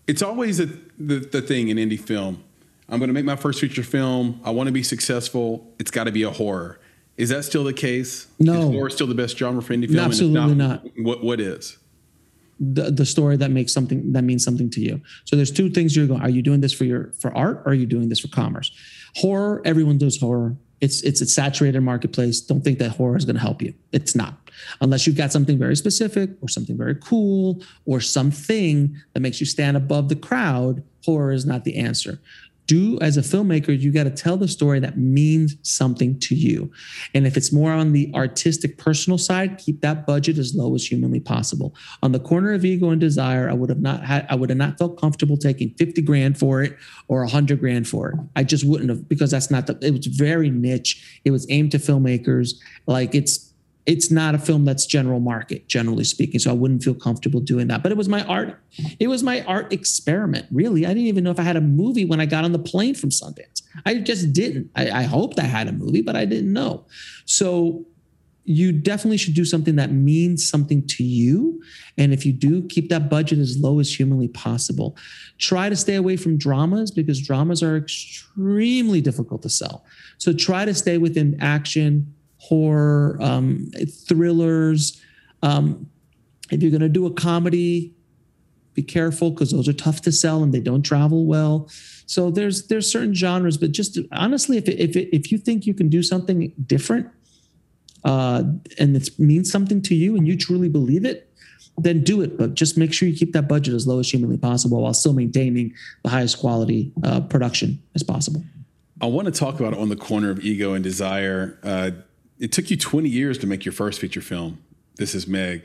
it's always a, the the thing in indie film I'm going to make my first feature film. I want to be successful. It's got to be a horror. Is that still the case? No. Is horror still the best genre for indie film? Absolutely not, not. What What is? The, the story that makes something that means something to you. So there's two things you're going. Are you doing this for your for art or are you doing this for commerce? Horror, everyone does horror. It's it's a saturated marketplace. Don't think that horror is going to help you. It's not. Unless you've got something very specific or something very cool or something that makes you stand above the crowd, horror is not the answer do as a filmmaker you got to tell the story that means something to you. And if it's more on the artistic personal side keep that budget as low as humanly possible. On the corner of ego and desire i would have not had i would have not felt comfortable taking 50 grand for it or 100 grand for it. I just wouldn't have because that's not the it was very niche. It was aimed to filmmakers. Like it's it's not a film that's general market generally speaking so i wouldn't feel comfortable doing that. But it was my art it was my art experiment really. I didn't even know if i had a movie when i got on the plane from sundance. I just didn't. I, I hoped i had a movie but i didn't know. So you definitely should do something that means something to you. And if you do keep that budget as low as humanly possible. Try to stay away from dramas because dramas are extremely difficult to sell. So try to stay within action horror, um, thrillers. Um, if you're going to do a comedy, be careful because those are tough to sell and they don't travel well. So there's there's certain genres, but just honestly, if it, if it, if you think you can do something different, uh, and it means something to you, and you truly believe it, then do it. But just make sure you keep that budget as low as humanly possible while still maintaining the highest quality uh, production as possible. I want to talk about on the corner of ego and desire. Uh, it took you 20 years to make your first feature film. This is Meg,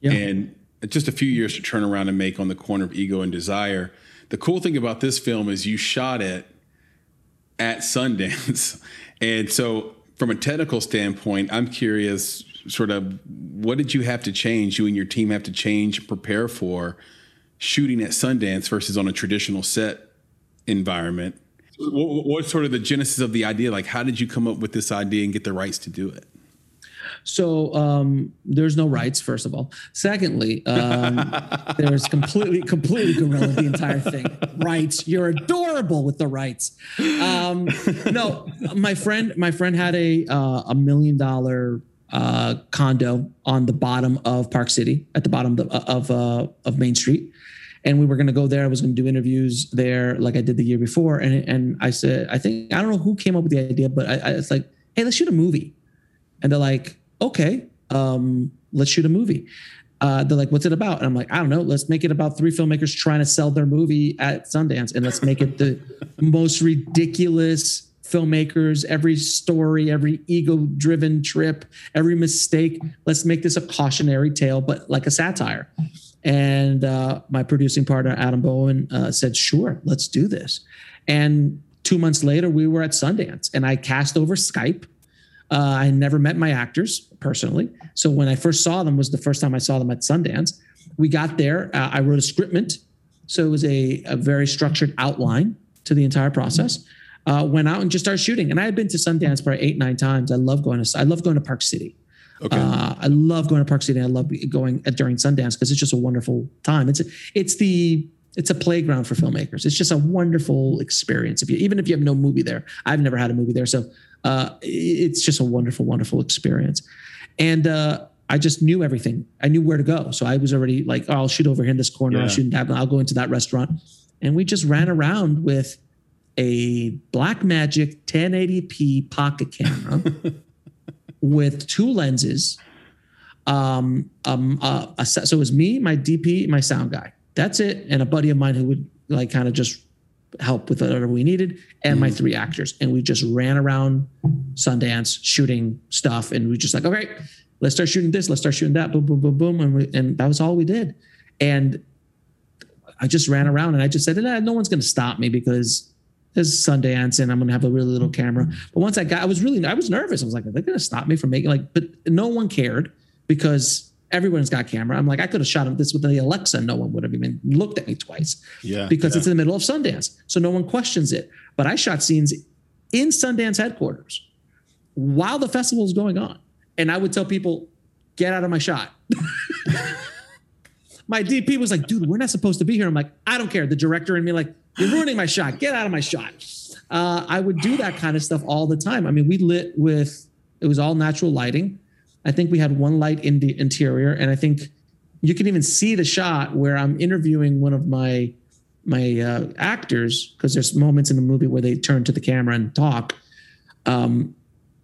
yeah. and just a few years to turn around and make on the corner of ego and desire. The cool thing about this film is you shot it at Sundance, and so from a technical standpoint, I'm curious, sort of, what did you have to change? You and your team have to change, prepare for shooting at Sundance versus on a traditional set environment what, what's sort of the genesis of the idea? Like, how did you come up with this idea and get the rights to do it? So um, there's no rights, first of all. Secondly, um, there's completely, completely guerrilla the entire thing. Rights, you're adorable with the rights. Um, no, my friend, my friend had a uh, a million dollar uh, condo on the bottom of Park City, at the bottom of of, uh, of Main Street, and we were going to go there. I was going to do interviews there, like I did the year before. And and I said, I think I don't know who came up with the idea, but I, I it's like, hey, let's shoot a movie. And they're like, okay, um, let's shoot a movie. Uh, they're like, what's it about? And I'm like, I don't know. Let's make it about three filmmakers trying to sell their movie at Sundance, and let's make it the most ridiculous filmmakers, every story, every ego driven trip, every mistake. Let's make this a cautionary tale, but like a satire. And uh, my producing partner, Adam Bowen, uh, said, Sure, let's do this. And two months later, we were at Sundance and I cast over Skype. Uh, I never met my actors personally. So when I first saw them was the first time I saw them at Sundance. We got there. Uh, I wrote a scriptment. So it was a, a very structured outline to the entire process. Uh, went out and just started shooting. And I had been to Sundance probably eight, nine times. I love going to I love going to Park City. Okay. Uh, I love going to Park City. And I love going at, during Sundance because it's just a wonderful time. It's it's the it's a playground for filmmakers. It's just a wonderful experience. If you even if you have no movie there, I've never had a movie there, so uh, it's just a wonderful, wonderful experience. And uh, I just knew everything. I knew where to go, so I was already like, oh, I'll shoot over here in this corner. Yeah. I'll shoot in that. I'll go into that restaurant, and we just ran around with a Blackmagic 1080p pocket camera. with two lenses. Um, um, uh, a, so it was me, my DP, my sound guy. That's it, and a buddy of mine who would like kind of just help with whatever we needed, and mm. my three actors. And we just ran around Sundance shooting stuff, and we just like, okay, let's start shooting this, let's start shooting that, boom, boom, boom, boom, and we, and that was all we did. And I just ran around, and I just said, no one's going to stop me because is Sundance and I'm going to have a really little camera. But once I got, I was really, I was nervous. I was like, are they going to stop me from making like, but no one cared because everyone's got camera. I'm like, I could have shot this with the Alexa. No one would have even looked at me twice. Yeah. Because yeah. it's in the middle of Sundance. So no one questions it. But I shot scenes in Sundance headquarters while the festival is going on. And I would tell people, get out of my shot. my DP was like, dude, we're not supposed to be here. I'm like, I don't care. The director and me, like, you're ruining my shot. Get out of my shot. Uh, I would do that kind of stuff all the time. I mean, we lit with it was all natural lighting. I think we had one light in the interior, and I think you can even see the shot where I'm interviewing one of my my uh, actors because there's moments in the movie where they turn to the camera and talk um,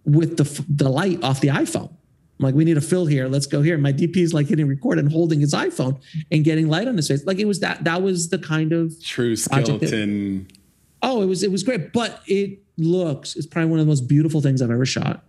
with the the light off the iPhone. I'm like, we need a fill here. Let's go here. My DP is like hitting record and holding his iPhone and getting light on his face. Like it was that. That was the kind of true skeleton. That, oh, it was it was great, but it looks. It's probably one of the most beautiful things I've ever shot.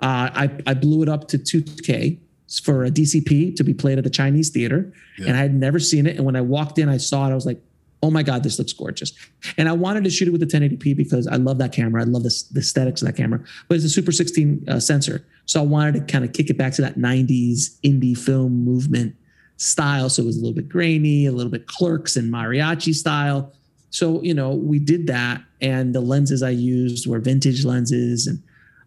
Uh, I I blew it up to 2K for a DCP to be played at the Chinese theater, yeah. and I had never seen it. And when I walked in, I saw it. I was like, oh my God, this looks gorgeous. And I wanted to shoot it with the 1080p because I love that camera. I love the, the aesthetics of that camera, but it's a Super 16 uh, sensor. So I wanted to kind of kick it back to that 90s indie film movement style. So it was a little bit grainy, a little bit clerks and mariachi style. So, you know, we did that. And the lenses I used were vintage lenses. And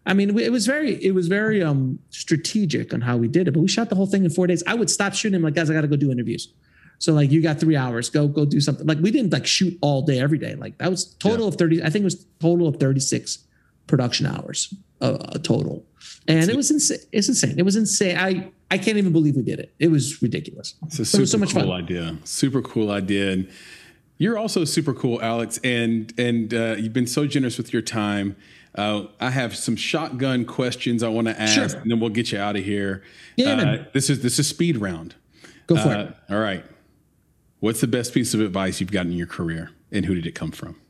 I mean, it was very, it was very um, strategic on how we did it. But we shot the whole thing in four days. I would stop shooting. I'm like, guys, I got to go do interviews. So like you got three hours, go go do something. Like we didn't like shoot all day every day. Like that was total yeah. of thirty. I think it was total of thirty six production hours uh, total. and it was insane. It's insane. It was insane. I I can't even believe we did it. It was ridiculous. It's a super it was so much cool fun. idea. Super cool idea. And you're also super cool, Alex. And and uh, you've been so generous with your time. Uh, I have some shotgun questions I want to ask, sure. and then we'll get you out of here. Yeah, uh, this is this is speed round. Go for it. Uh, all right. What's the best piece of advice you've gotten in your career, and who did it come from?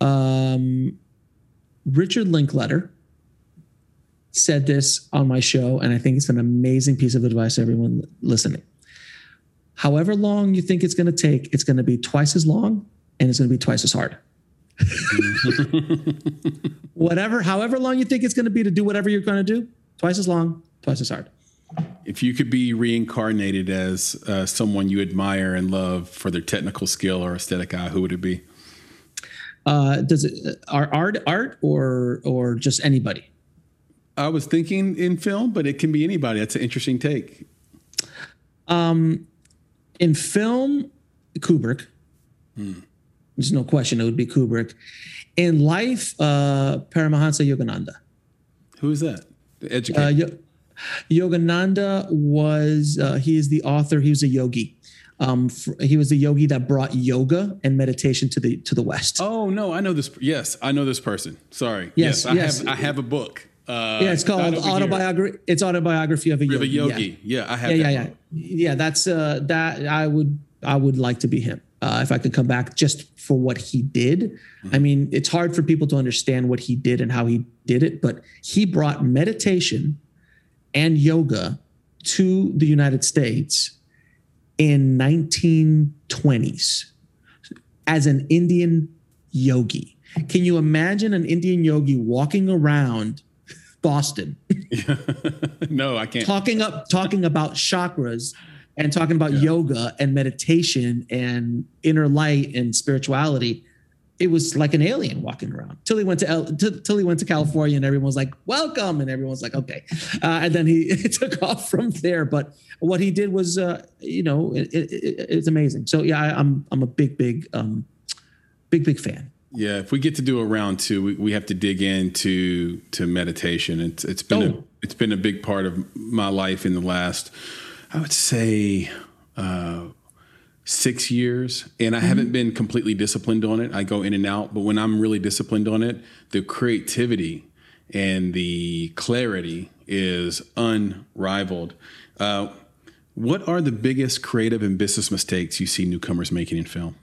Um, Richard Linklater said this on my show, and I think it's an amazing piece of advice, to everyone listening. However long you think it's going to take, it's going to be twice as long and it's going to be twice as hard. whatever, however long you think it's going to be to do whatever you're going to do, twice as long, twice as hard. If you could be reincarnated as uh, someone you admire and love for their technical skill or aesthetic eye, who would it be? Uh, does it uh, art art or or just anybody? I was thinking in film, but it can be anybody. That's an interesting take. Um, in film, Kubrick. Hmm. There's no question it would be Kubrick. In life, uh, Paramahansa Yogananda. Who is that? The educator. Uh, Yogananda was uh, he is the author. He was a yogi. Um, for, he was the yogi that brought yoga and meditation to the to the West. Oh no, I know this. Yes, I know this person. Sorry. Yes, yes, I yes. have I have a book. Uh, yeah, it's called autobiography. It's autobiography of a yogi. Of a yogi. Yeah. yeah, I have. Yeah, yeah, yeah, yeah. That's uh, that. I would, I would like to be him uh, if I could come back just for what he did. Mm-hmm. I mean, it's hard for people to understand what he did and how he did it, but he brought meditation and yoga to the United States in 1920s as an Indian yogi. Can you imagine an Indian yogi walking around Boston. no, I can't. Talking up, talking about chakras and talking about yeah. yoga and meditation and inner light and spirituality. It was like an alien walking around till he went to El, till, till he went to California and everyone was like, "Welcome," and everyone was like, "Okay," uh, and then he took off from there. But what he did was, uh, you know, it, it, it's amazing. So yeah, I, I'm I'm a big big um, big big fan. Yeah, if we get to do a round two, we, we have to dig into to meditation. It's it's been oh. a it's been a big part of my life in the last, I would say, uh, six years, and I mm-hmm. haven't been completely disciplined on it. I go in and out, but when I'm really disciplined on it, the creativity and the clarity is unrivaled. Uh, what are the biggest creative and business mistakes you see newcomers making in film?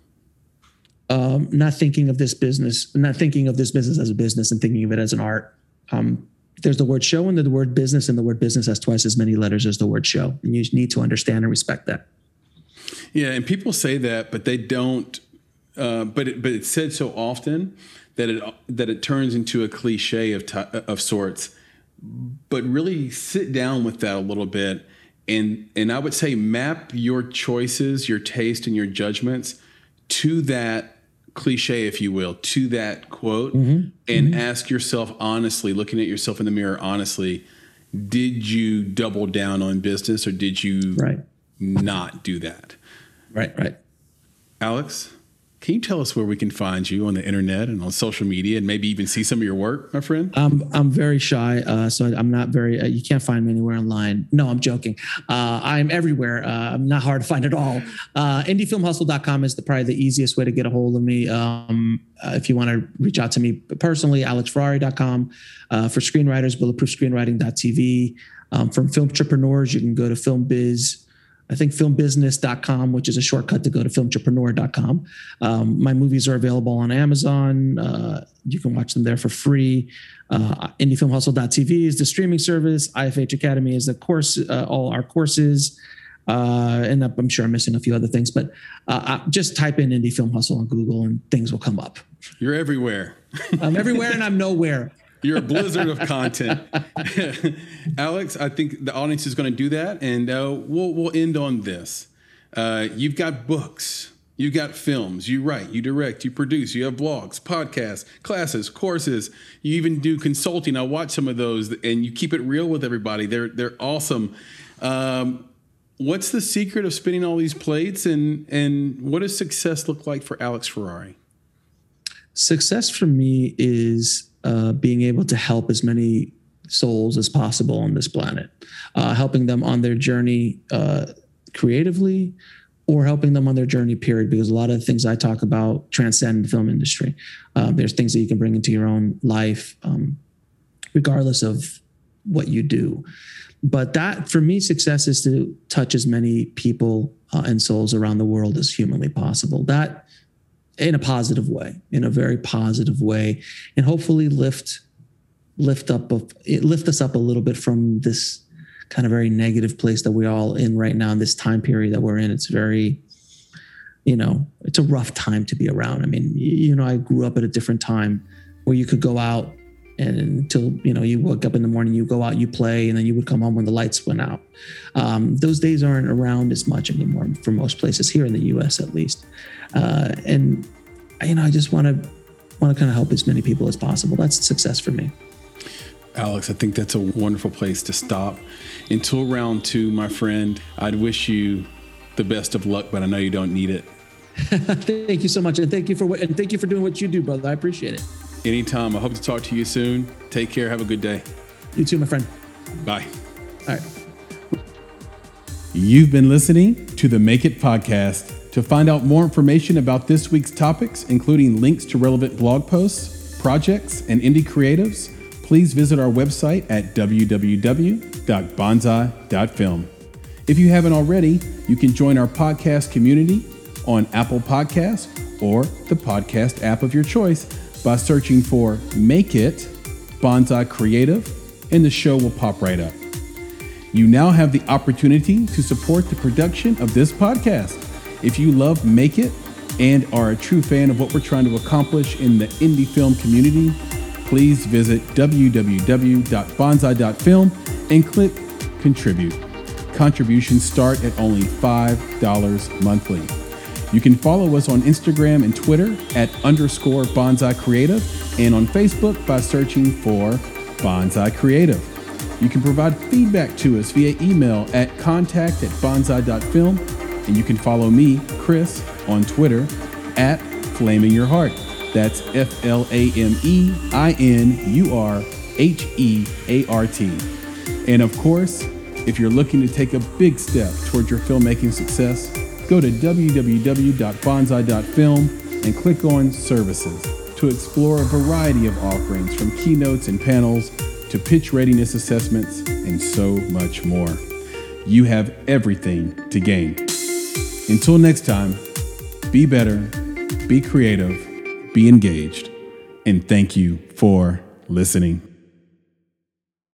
um, not thinking of this business, not thinking of this business as a business and thinking of it as an art. Um, there's the word show and the word business, and the word business has twice as many letters as the word show. And you need to understand and respect that. Yeah, and people say that, but they don't. Uh, but it, but it's said so often that it that it turns into a cliche of t- of sorts. But really sit down with that a little bit, and and I would say map your choices, your taste, and your judgments to that cliche, if you will, to that quote mm-hmm. and mm-hmm. ask yourself honestly, looking at yourself in the mirror honestly, did you double down on business or did you right. not do that? Right, right. Alex? Can you tell us where we can find you on the internet and on social media, and maybe even see some of your work, my friend? I'm I'm very shy, uh, so I'm not very. Uh, you can't find me anywhere online. No, I'm joking. Uh, I'm everywhere. Uh, I'm not hard to find at all. Uh, IndieFilmHustle.com is the, probably the easiest way to get a hold of me. Um, uh, if you want to reach out to me personally, AlexFerrari.com. Uh, for screenwriters, BulletproofScreenwriting.tv. Um, from film entrepreneurs, you can go to FilmBiz I think filmbusiness.com, which is a shortcut to go to filmentrepreneur.com. Um, my movies are available on Amazon. Uh, you can watch them there for free. Uh, IndieFilmHustle.tv is the streaming service. IFH Academy is the course, uh, all our courses. Uh, and I'm sure I'm missing a few other things, but uh, just type in Indie Film Hustle on Google and things will come up. You're everywhere. I'm everywhere and I'm nowhere. You're a blizzard of content, Alex. I think the audience is going to do that, and uh, we'll we'll end on this. Uh, you've got books, you got films, you write, you direct, you produce, you have blogs, podcasts, classes, courses. You even do consulting. I watch some of those, and you keep it real with everybody. They're they're awesome. Um, what's the secret of spinning all these plates, and and what does success look like for Alex Ferrari? Success for me is uh, being able to help as many souls as possible on this planet, uh, helping them on their journey uh, creatively or helping them on their journey, period. Because a lot of the things I talk about transcend the film industry. Um, there's things that you can bring into your own life, um, regardless of what you do. But that, for me, success is to touch as many people uh, and souls around the world as humanly possible. That, in a positive way, in a very positive way, and hopefully lift lift up lift us up a little bit from this kind of very negative place that we're all in right now in this time period that we're in. It's very, you know, it's a rough time to be around. I mean, you know, I grew up at a different time where you could go out and until you know you woke up in the morning you go out you play and then you would come home when the lights went out. Um, those days aren't around as much anymore for most places here in the us at least. Uh, and you know i just want to want to kind of help as many people as possible. That's success for me. Alex i think that's a wonderful place to stop. Until round two my friend i'd wish you the best of luck but i know you don't need it. Thank you so much and thank you for what and thank you for doing what you do brother. I appreciate it Anytime. I hope to talk to you soon. Take care. Have a good day. You too, my friend. Bye. All right. You've been listening to the Make It Podcast. To find out more information about this week's topics, including links to relevant blog posts, projects, and indie creatives, please visit our website at www.bonsai.film. If you haven't already, you can join our podcast community on Apple Podcasts or the podcast app of your choice by searching for Make It Bonsai Creative, and the show will pop right up. You now have the opportunity to support the production of this podcast. If you love Make It and are a true fan of what we're trying to accomplish in the indie film community, please visit www.bonsai.film and click Contribute. Contributions start at only $5 monthly. You can follow us on Instagram and Twitter at underscore bonsai creative and on Facebook by searching for bonsai creative. You can provide feedback to us via email at contact at bonsai.film and you can follow me, Chris, on Twitter at Flaming Your Heart. That's F L A M E I N U R H E A R T. And of course, if you're looking to take a big step towards your filmmaking success, go to www.bonsai.film and click on Services to explore a variety of offerings from keynotes and panels to pitch readiness assessments and so much more. You have everything to gain. Until next time, be better, be creative, be engaged, and thank you for listening.